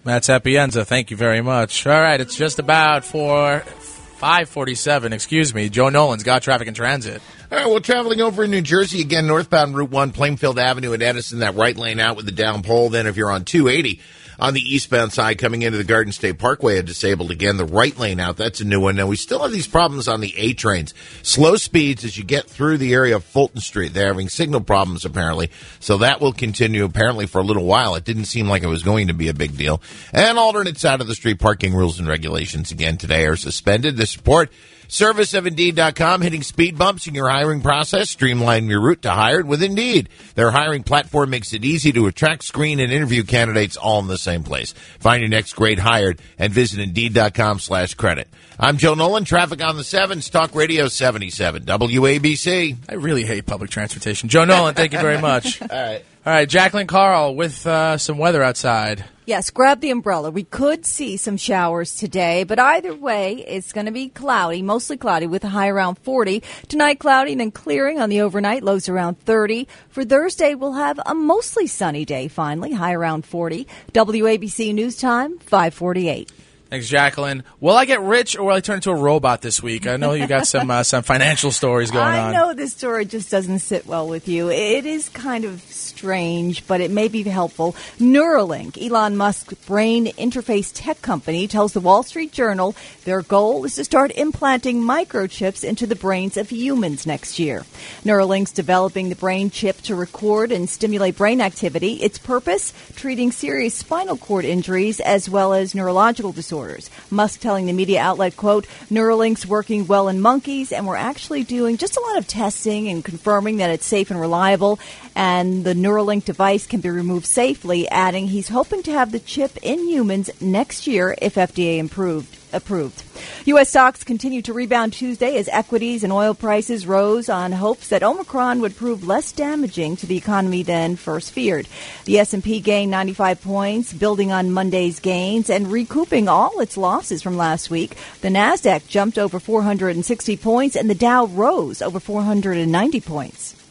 [SPEAKER 3] Matt Sapienza, thank you very much. All right, it's just about for 547, excuse me. Joe Nolan's got traffic and transit.
[SPEAKER 9] All right, well, traveling over in New Jersey, again, northbound Route 1, Plainfield Avenue and Edison, that right lane out with the down pole. Then if you're on 280, on the eastbound side coming into the Garden State Parkway, had disabled again. The right lane out, that's a new one. Now, we still have these problems on the A trains. Slow speeds as you get through the area of Fulton Street. They're having signal problems, apparently. So that will continue, apparently, for a little while. It didn't seem like it was going to be a big deal. And alternate side of the street parking rules and regulations again today are suspended. The support Service of Indeed.com hitting speed bumps in your hiring process, streamline your route to hired with Indeed. Their hiring platform makes it easy to attract, screen, and interview candidates all in the same place. Find your next great hired and visit Indeed.com slash credit. I'm Joe Nolan, traffic on the sevens, Talk Radio 77, WABC.
[SPEAKER 3] I really hate public transportation. Joe Nolan, thank you very much.
[SPEAKER 9] all right.
[SPEAKER 3] All right, Jacqueline Carl with uh, some weather outside.
[SPEAKER 2] Yes, grab the umbrella. We could see some showers today, but either way, it's going to be cloudy, mostly cloudy with a high around 40. Tonight, cloudy and then clearing on the overnight, lows around 30. For Thursday, we'll have a mostly sunny day finally, high around 40. WABC News Time, 548.
[SPEAKER 3] Thanks, Jacqueline. Will I get rich or will I turn into a robot this week? I know you got some uh, some financial stories going
[SPEAKER 2] I
[SPEAKER 3] on.
[SPEAKER 2] I know this story just doesn't sit well with you. It is kind of strange, but it may be helpful. Neuralink, Elon Musk's brain interface tech company, tells the Wall Street Journal their goal is to start implanting microchips into the brains of humans next year. Neuralink's developing the brain chip to record and stimulate brain activity. Its purpose? Treating serious spinal cord injuries as well as neurological disorders. Musk telling the media outlet, quote, Neuralink's working well in monkeys and we're actually doing just a lot of testing and confirming that it's safe and reliable and the Neuralink device can be removed safely, adding he's hoping to have the chip in humans next year if FDA improved approved. U.S. stocks continued to rebound Tuesday as equities and oil prices rose on hopes that Omicron would prove less damaging to the economy than first feared. The S&P gained 95 points, building on Monday's gains and recouping all its losses from last week. The Nasdaq jumped over 460 points and the Dow rose over 490 points.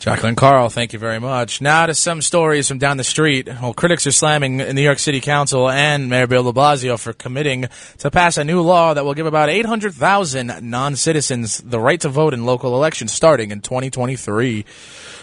[SPEAKER 3] Jacqueline Carl, thank you very much. Now to some stories from down the street. Well, critics are slamming New York City Council and Mayor Bill de Blasio for committing to pass a new law that will give about 800,000 non-citizens the right to vote in local elections starting in 2023.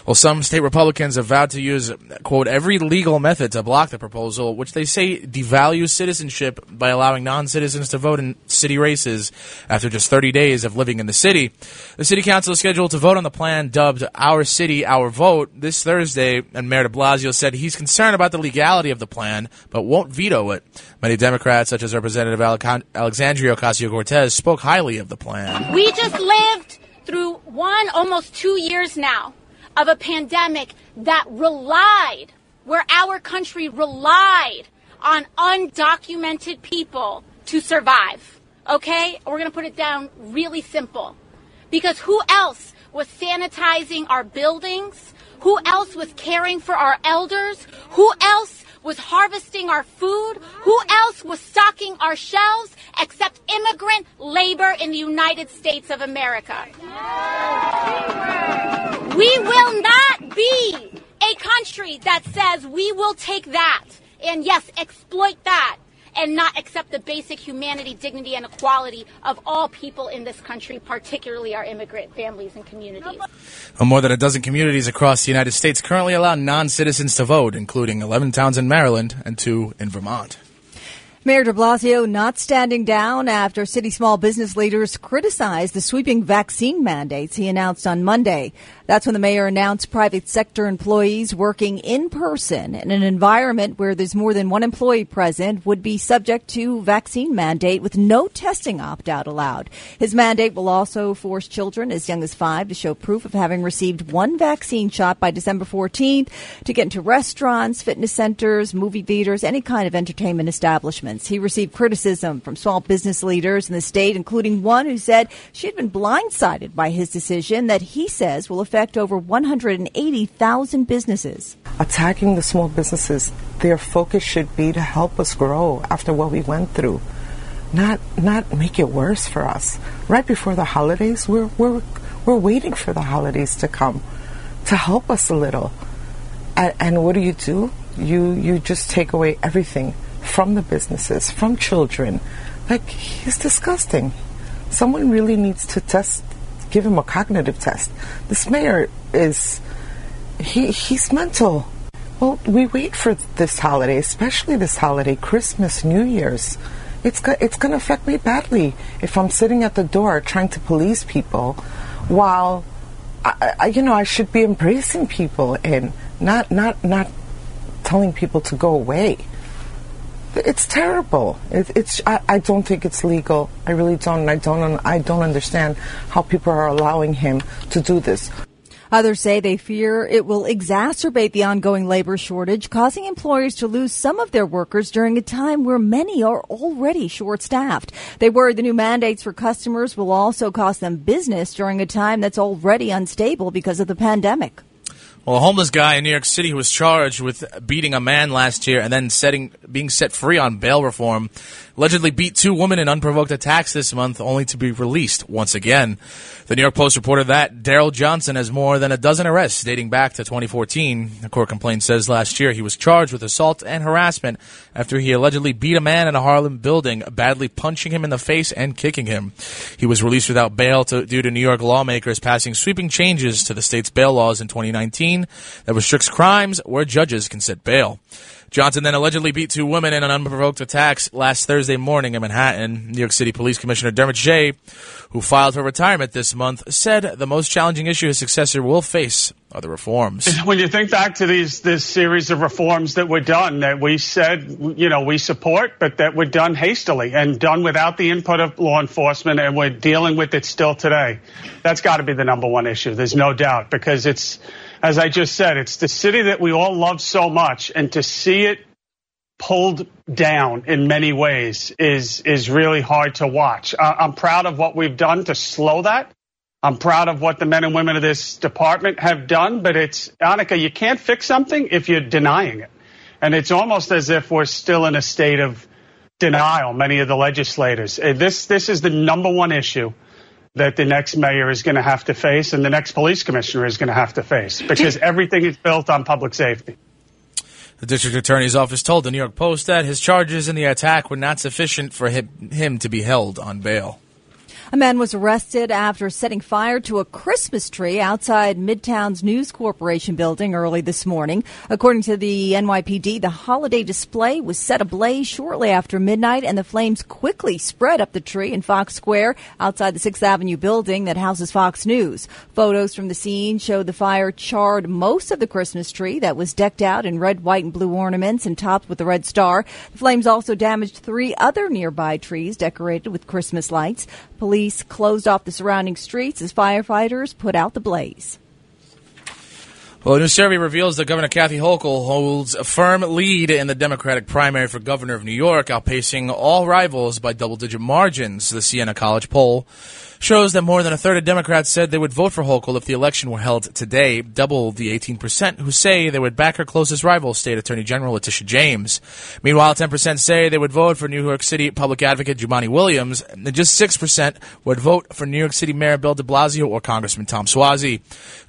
[SPEAKER 3] Well, some state Republicans have vowed to use, quote, every legal method to block the proposal, which they say devalues citizenship by allowing non-citizens to vote in city races after just 30 days of living in the city. The city council is scheduled to vote on the plan dubbed Our City, Our Vote this Thursday, and Mayor de Blasio said he's concerned about the legality of the plan, but won't veto it. Many Democrats, such as Representative Alexandria Ocasio-Cortez, spoke highly of the plan.
[SPEAKER 25] We just lived through one, almost two years now of a pandemic that relied, where our country relied on undocumented people to survive. Okay? We're going to put it down really simple. Because who else was sanitizing our buildings? Who else was caring for our elders? Who else was harvesting our food? Who else was stocking our shelves except immigrant labor in the United States of America? We will not be
[SPEAKER 18] A country that says we will take that and yes, exploit that and not accept the basic humanity, dignity, and equality of all people in this country, particularly our immigrant families and communities.
[SPEAKER 3] Well, more than a dozen communities across the United States currently allow non citizens to vote, including 11 towns in Maryland and two in Vermont.
[SPEAKER 2] Mayor de Blasio not standing down after city small business leaders criticized the sweeping vaccine mandates he announced on Monday. That's when the mayor announced private sector employees working in person in an environment where there's more than one employee present would be subject to vaccine mandate with no testing opt out allowed. His mandate will also force children as young as five to show proof of having received one vaccine shot by December 14th to get into restaurants, fitness centers, movie theaters, any kind of entertainment establishments. He received criticism from small business leaders in the state, including one who said she had been blindsided by his decision that he says will affect over 180,000 businesses.
[SPEAKER 19] Attacking the small businesses, their focus should be to help us grow after what we went through. Not not make it worse for us. Right before the holidays, we're we're we're waiting for the holidays to come to help us a little. And, and what do you do? You you just take away everything from the businesses, from children. Like he's disgusting. Someone really needs to test give him a cognitive test. This mayor is he he's mental. Well, we wait for this holiday, especially this holiday, Christmas, New Year's. It's go- it's going to affect me badly if I'm sitting at the door trying to police people, while I, I, you know I should be embracing people and not not not telling people to go away. It's terrible. It, it's. I, I, don't think it's legal. I really don't. I don't. I don't understand how people are allowing him to do this.
[SPEAKER 2] Others say they fear it will exacerbate the ongoing labor shortage, causing employers to lose some of their workers during a time where many are already short staffed. They worry the new mandates for customers will also cost them business during a time that's already unstable because of the pandemic.
[SPEAKER 3] Well, a homeless guy in New York City who was charged with beating a man last year and then setting, being set free on bail reform allegedly beat two women in unprovoked attacks this month only to be released once again. The New York Post reported that Daryl Johnson has more than a dozen arrests dating back to 2014. A court complaint says last year he was charged with assault and harassment after he allegedly beat a man in a Harlem building, badly punching him in the face and kicking him. He was released without bail to, due to New York lawmakers passing sweeping changes to the state's bail laws in 2019 that restricts crimes where judges can set bail. Johnson then allegedly beat two women in an unprovoked attacks last Thursday morning in Manhattan. New York City Police Commissioner Dermot Shea, who filed for retirement this month, said the most challenging issue his successor will face are the reforms.
[SPEAKER 20] When you think back to these this series of reforms that were done, that we said you know we support, but that were done hastily and done without the input of law enforcement, and we're dealing with it still today. That's got to be the number one issue. There's no doubt because it's as I just said, it's the city that we all love so much, and to see it pulled down in many ways is is really hard to watch. I'm proud of what we've done to slow that. I'm proud of what the men and women of this department have done, but it's Annika, you can't fix something if you're denying it. And it's almost as if we're still in a state of denial, many of the legislators. Uh, this this is the number one issue that the next mayor is going to have to face and the next police commissioner is going to have to face because everything is built on public safety.
[SPEAKER 3] The district attorney's office told the New York Post that his charges in the attack were not sufficient for him, him to be held on bail.
[SPEAKER 2] A man was arrested after setting fire to a Christmas tree outside Midtown's News Corporation building early this morning. According to the NYPD, the holiday display was set ablaze shortly after midnight and the flames quickly spread up the tree in Fox Square outside the 6th Avenue building that houses Fox News. Photos from the scene showed the fire charred most of the Christmas tree that was decked out in red, white, and blue ornaments and topped with a red star. The flames also damaged three other nearby trees decorated with Christmas lights. Police closed off the surrounding streets as firefighters put out the blaze.
[SPEAKER 3] Well, a new survey reveals that Governor Kathy Hochul holds a firm lead in the Democratic primary for governor of New York, outpacing all rivals by double digit margins. The Siena College poll shows that more than a third of Democrats said they would vote for Hochul if the election were held today, double the 18% who say they would back her closest rival, State Attorney General Letitia James. Meanwhile, 10% say they would vote for New York City Public Advocate Jumaane Williams, and just 6% would vote for New York City Mayor Bill de Blasio or Congressman Tom Suozzi.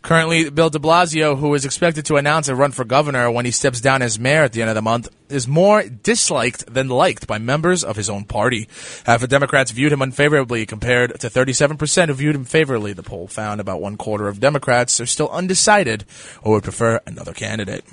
[SPEAKER 3] Currently, Bill de Blasio, who is expected to announce a run for governor when he steps down as mayor at the end of the month, is more disliked than liked by members of his own party. Half of Democrats viewed him unfavorably compared to 37% who viewed him favorably. The poll found about one quarter of Democrats are still undecided or would prefer another candidate.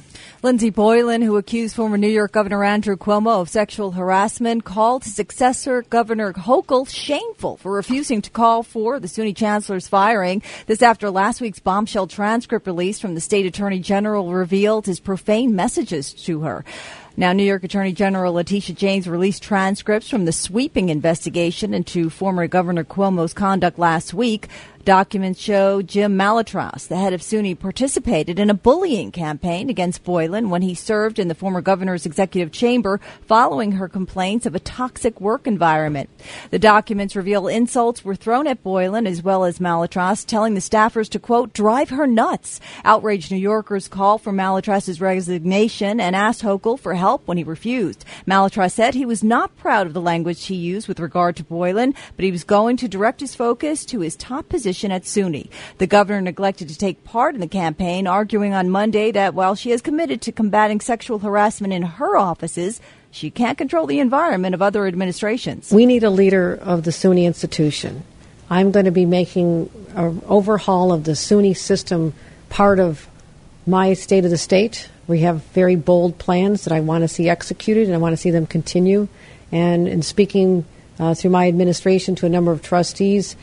[SPEAKER 2] Lindsey Boylan, who accused former New York Governor Andrew Cuomo of sexual harassment, called his successor, Governor Hochul, shameful for refusing to call for the SUNY chancellor's firing. This after last week's bombshell transcript release from the state attorney general revealed his profane messages to her. Now, New York Attorney General Letitia James released transcripts from the sweeping investigation into former Governor Cuomo's conduct last week. Documents show Jim Malatras, the head of SUNY, participated in a bullying campaign against Boylan when he served in the former governor's executive chamber following her complaints of a toxic work environment. The documents reveal insults were thrown at Boylan as well as Malatras, telling the staffers to, quote, drive her nuts. Outraged New Yorkers called for Malatras's resignation and asked Hochul for help when he refused. Malatras said he was not proud of the language he used with regard to Boylan, but he was going to direct his focus to his top position at SUNY. The governor neglected to take part in the campaign, arguing on Monday that while she is committed to combating sexual harassment in her offices, she can't control the environment of other administrations.
[SPEAKER 26] We need a leader of the SUNY institution. I'm going to be making an overhaul of the SUNY system part of my state of the state. We have very bold plans that I want to see executed and I want to see them continue. And in speaking uh, through my administration to a number of trustees,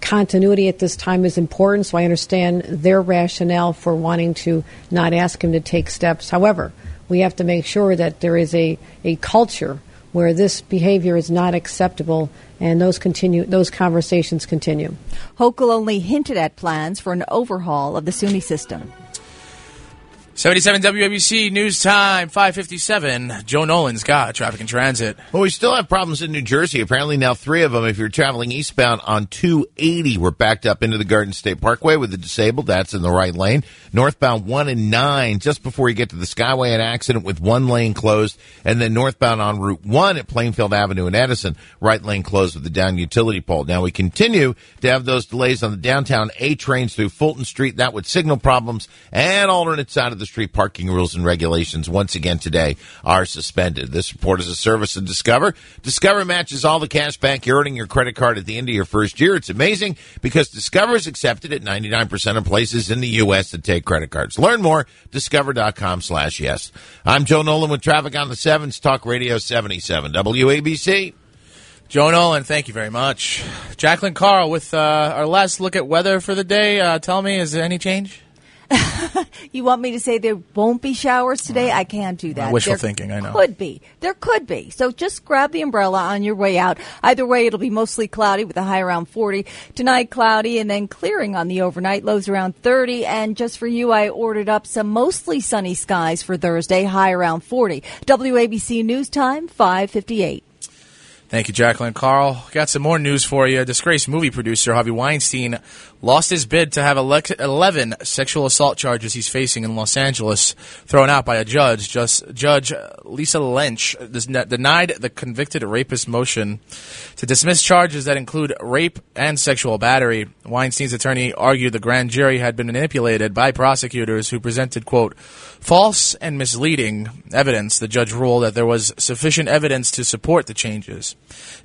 [SPEAKER 26] continuity at this time is important, so I understand their rationale for wanting to not ask him to take steps. However, we have to make sure that there is a, a culture where this behavior is not acceptable and those continue those conversations continue.
[SPEAKER 2] Hochul only hinted at plans for an overhaul of the SUNY system.
[SPEAKER 3] 77 WABC News Time, 557. Joe Nolan's got traffic and transit.
[SPEAKER 9] Well, we still have problems in New Jersey. Apparently now three of them. If you're traveling eastbound on 280, we're backed up into the Garden State Parkway with the disabled. That's in the right lane. Northbound 1 and 9, just before you get to the Skyway, an accident with one lane closed. And then northbound on Route 1 at Plainfield Avenue and Edison, right lane closed with the down utility pole. Now we continue to have those delays on the downtown A trains through Fulton Street. That with signal problems and alternate side of the street parking rules and regulations once again today are suspended. This report is a service of Discover. Discover matches all the cash back you're earning your credit card at the end of your first year. It's amazing because Discover is accepted at 99% of places in the U.S. that take credit cards. Learn more, discover.com slash yes. I'm Joe Nolan with traffic on the sevens, Talk Radio 77, WABC.
[SPEAKER 3] Joe Nolan, thank you very much. Jacqueline Carl with uh, our last look at weather for the day. Uh, tell me, is there any change?
[SPEAKER 2] You want me to say there won't be showers today? I can't do that.
[SPEAKER 3] Wishful
[SPEAKER 2] there
[SPEAKER 3] thinking, I know.
[SPEAKER 2] Could be. There could be. So just grab the umbrella on your way out. Either way, it'll be mostly cloudy with a high around 40. Tonight, cloudy and then clearing on the overnight. Lows around 30. And just for you, I ordered up some mostly sunny skies for Thursday, high around 40. WABC News Time, 558.
[SPEAKER 3] Thank you, Jacqueline Carl. Got some more news for you. Disgraced movie producer Harvey Weinstein lost his bid to have 11 sexual assault charges he's facing in Los Angeles thrown out by a judge. Just Judge Lisa Lench denied the convicted rapist motion to dismiss charges that include rape and sexual battery. Weinstein's attorney argued the grand jury had been manipulated by prosecutors who presented, quote, false and misleading evidence. The judge ruled that there was sufficient evidence to support the changes.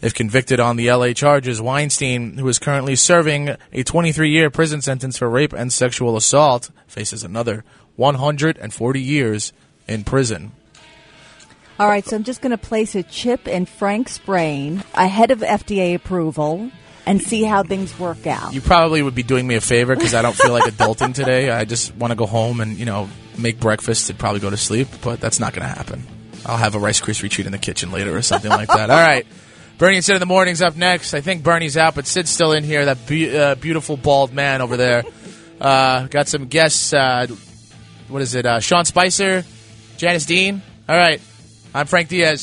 [SPEAKER 3] If convicted on the LA charges, Weinstein, who is currently serving a 23 year prison sentence for rape and sexual assault, faces another 140 years in prison.
[SPEAKER 2] All right, so I'm just going to place a chip in Frank's brain ahead of FDA approval and see how things work out.
[SPEAKER 3] You probably would be doing me a favor because I don't feel like adulting today. I just want to go home and, you know, make breakfast and probably go to sleep, but that's not going to happen. I'll have a Rice Krispie treat in the kitchen later or something like that. All right. Bernie and Sid in the morning's up next. I think Bernie's out, but Sid's still in here. That be- uh, beautiful bald man over there. Uh, got some guests. Uh, what is it? Uh, Sean Spicer, Janice Dean. All right. I'm Frank Diaz.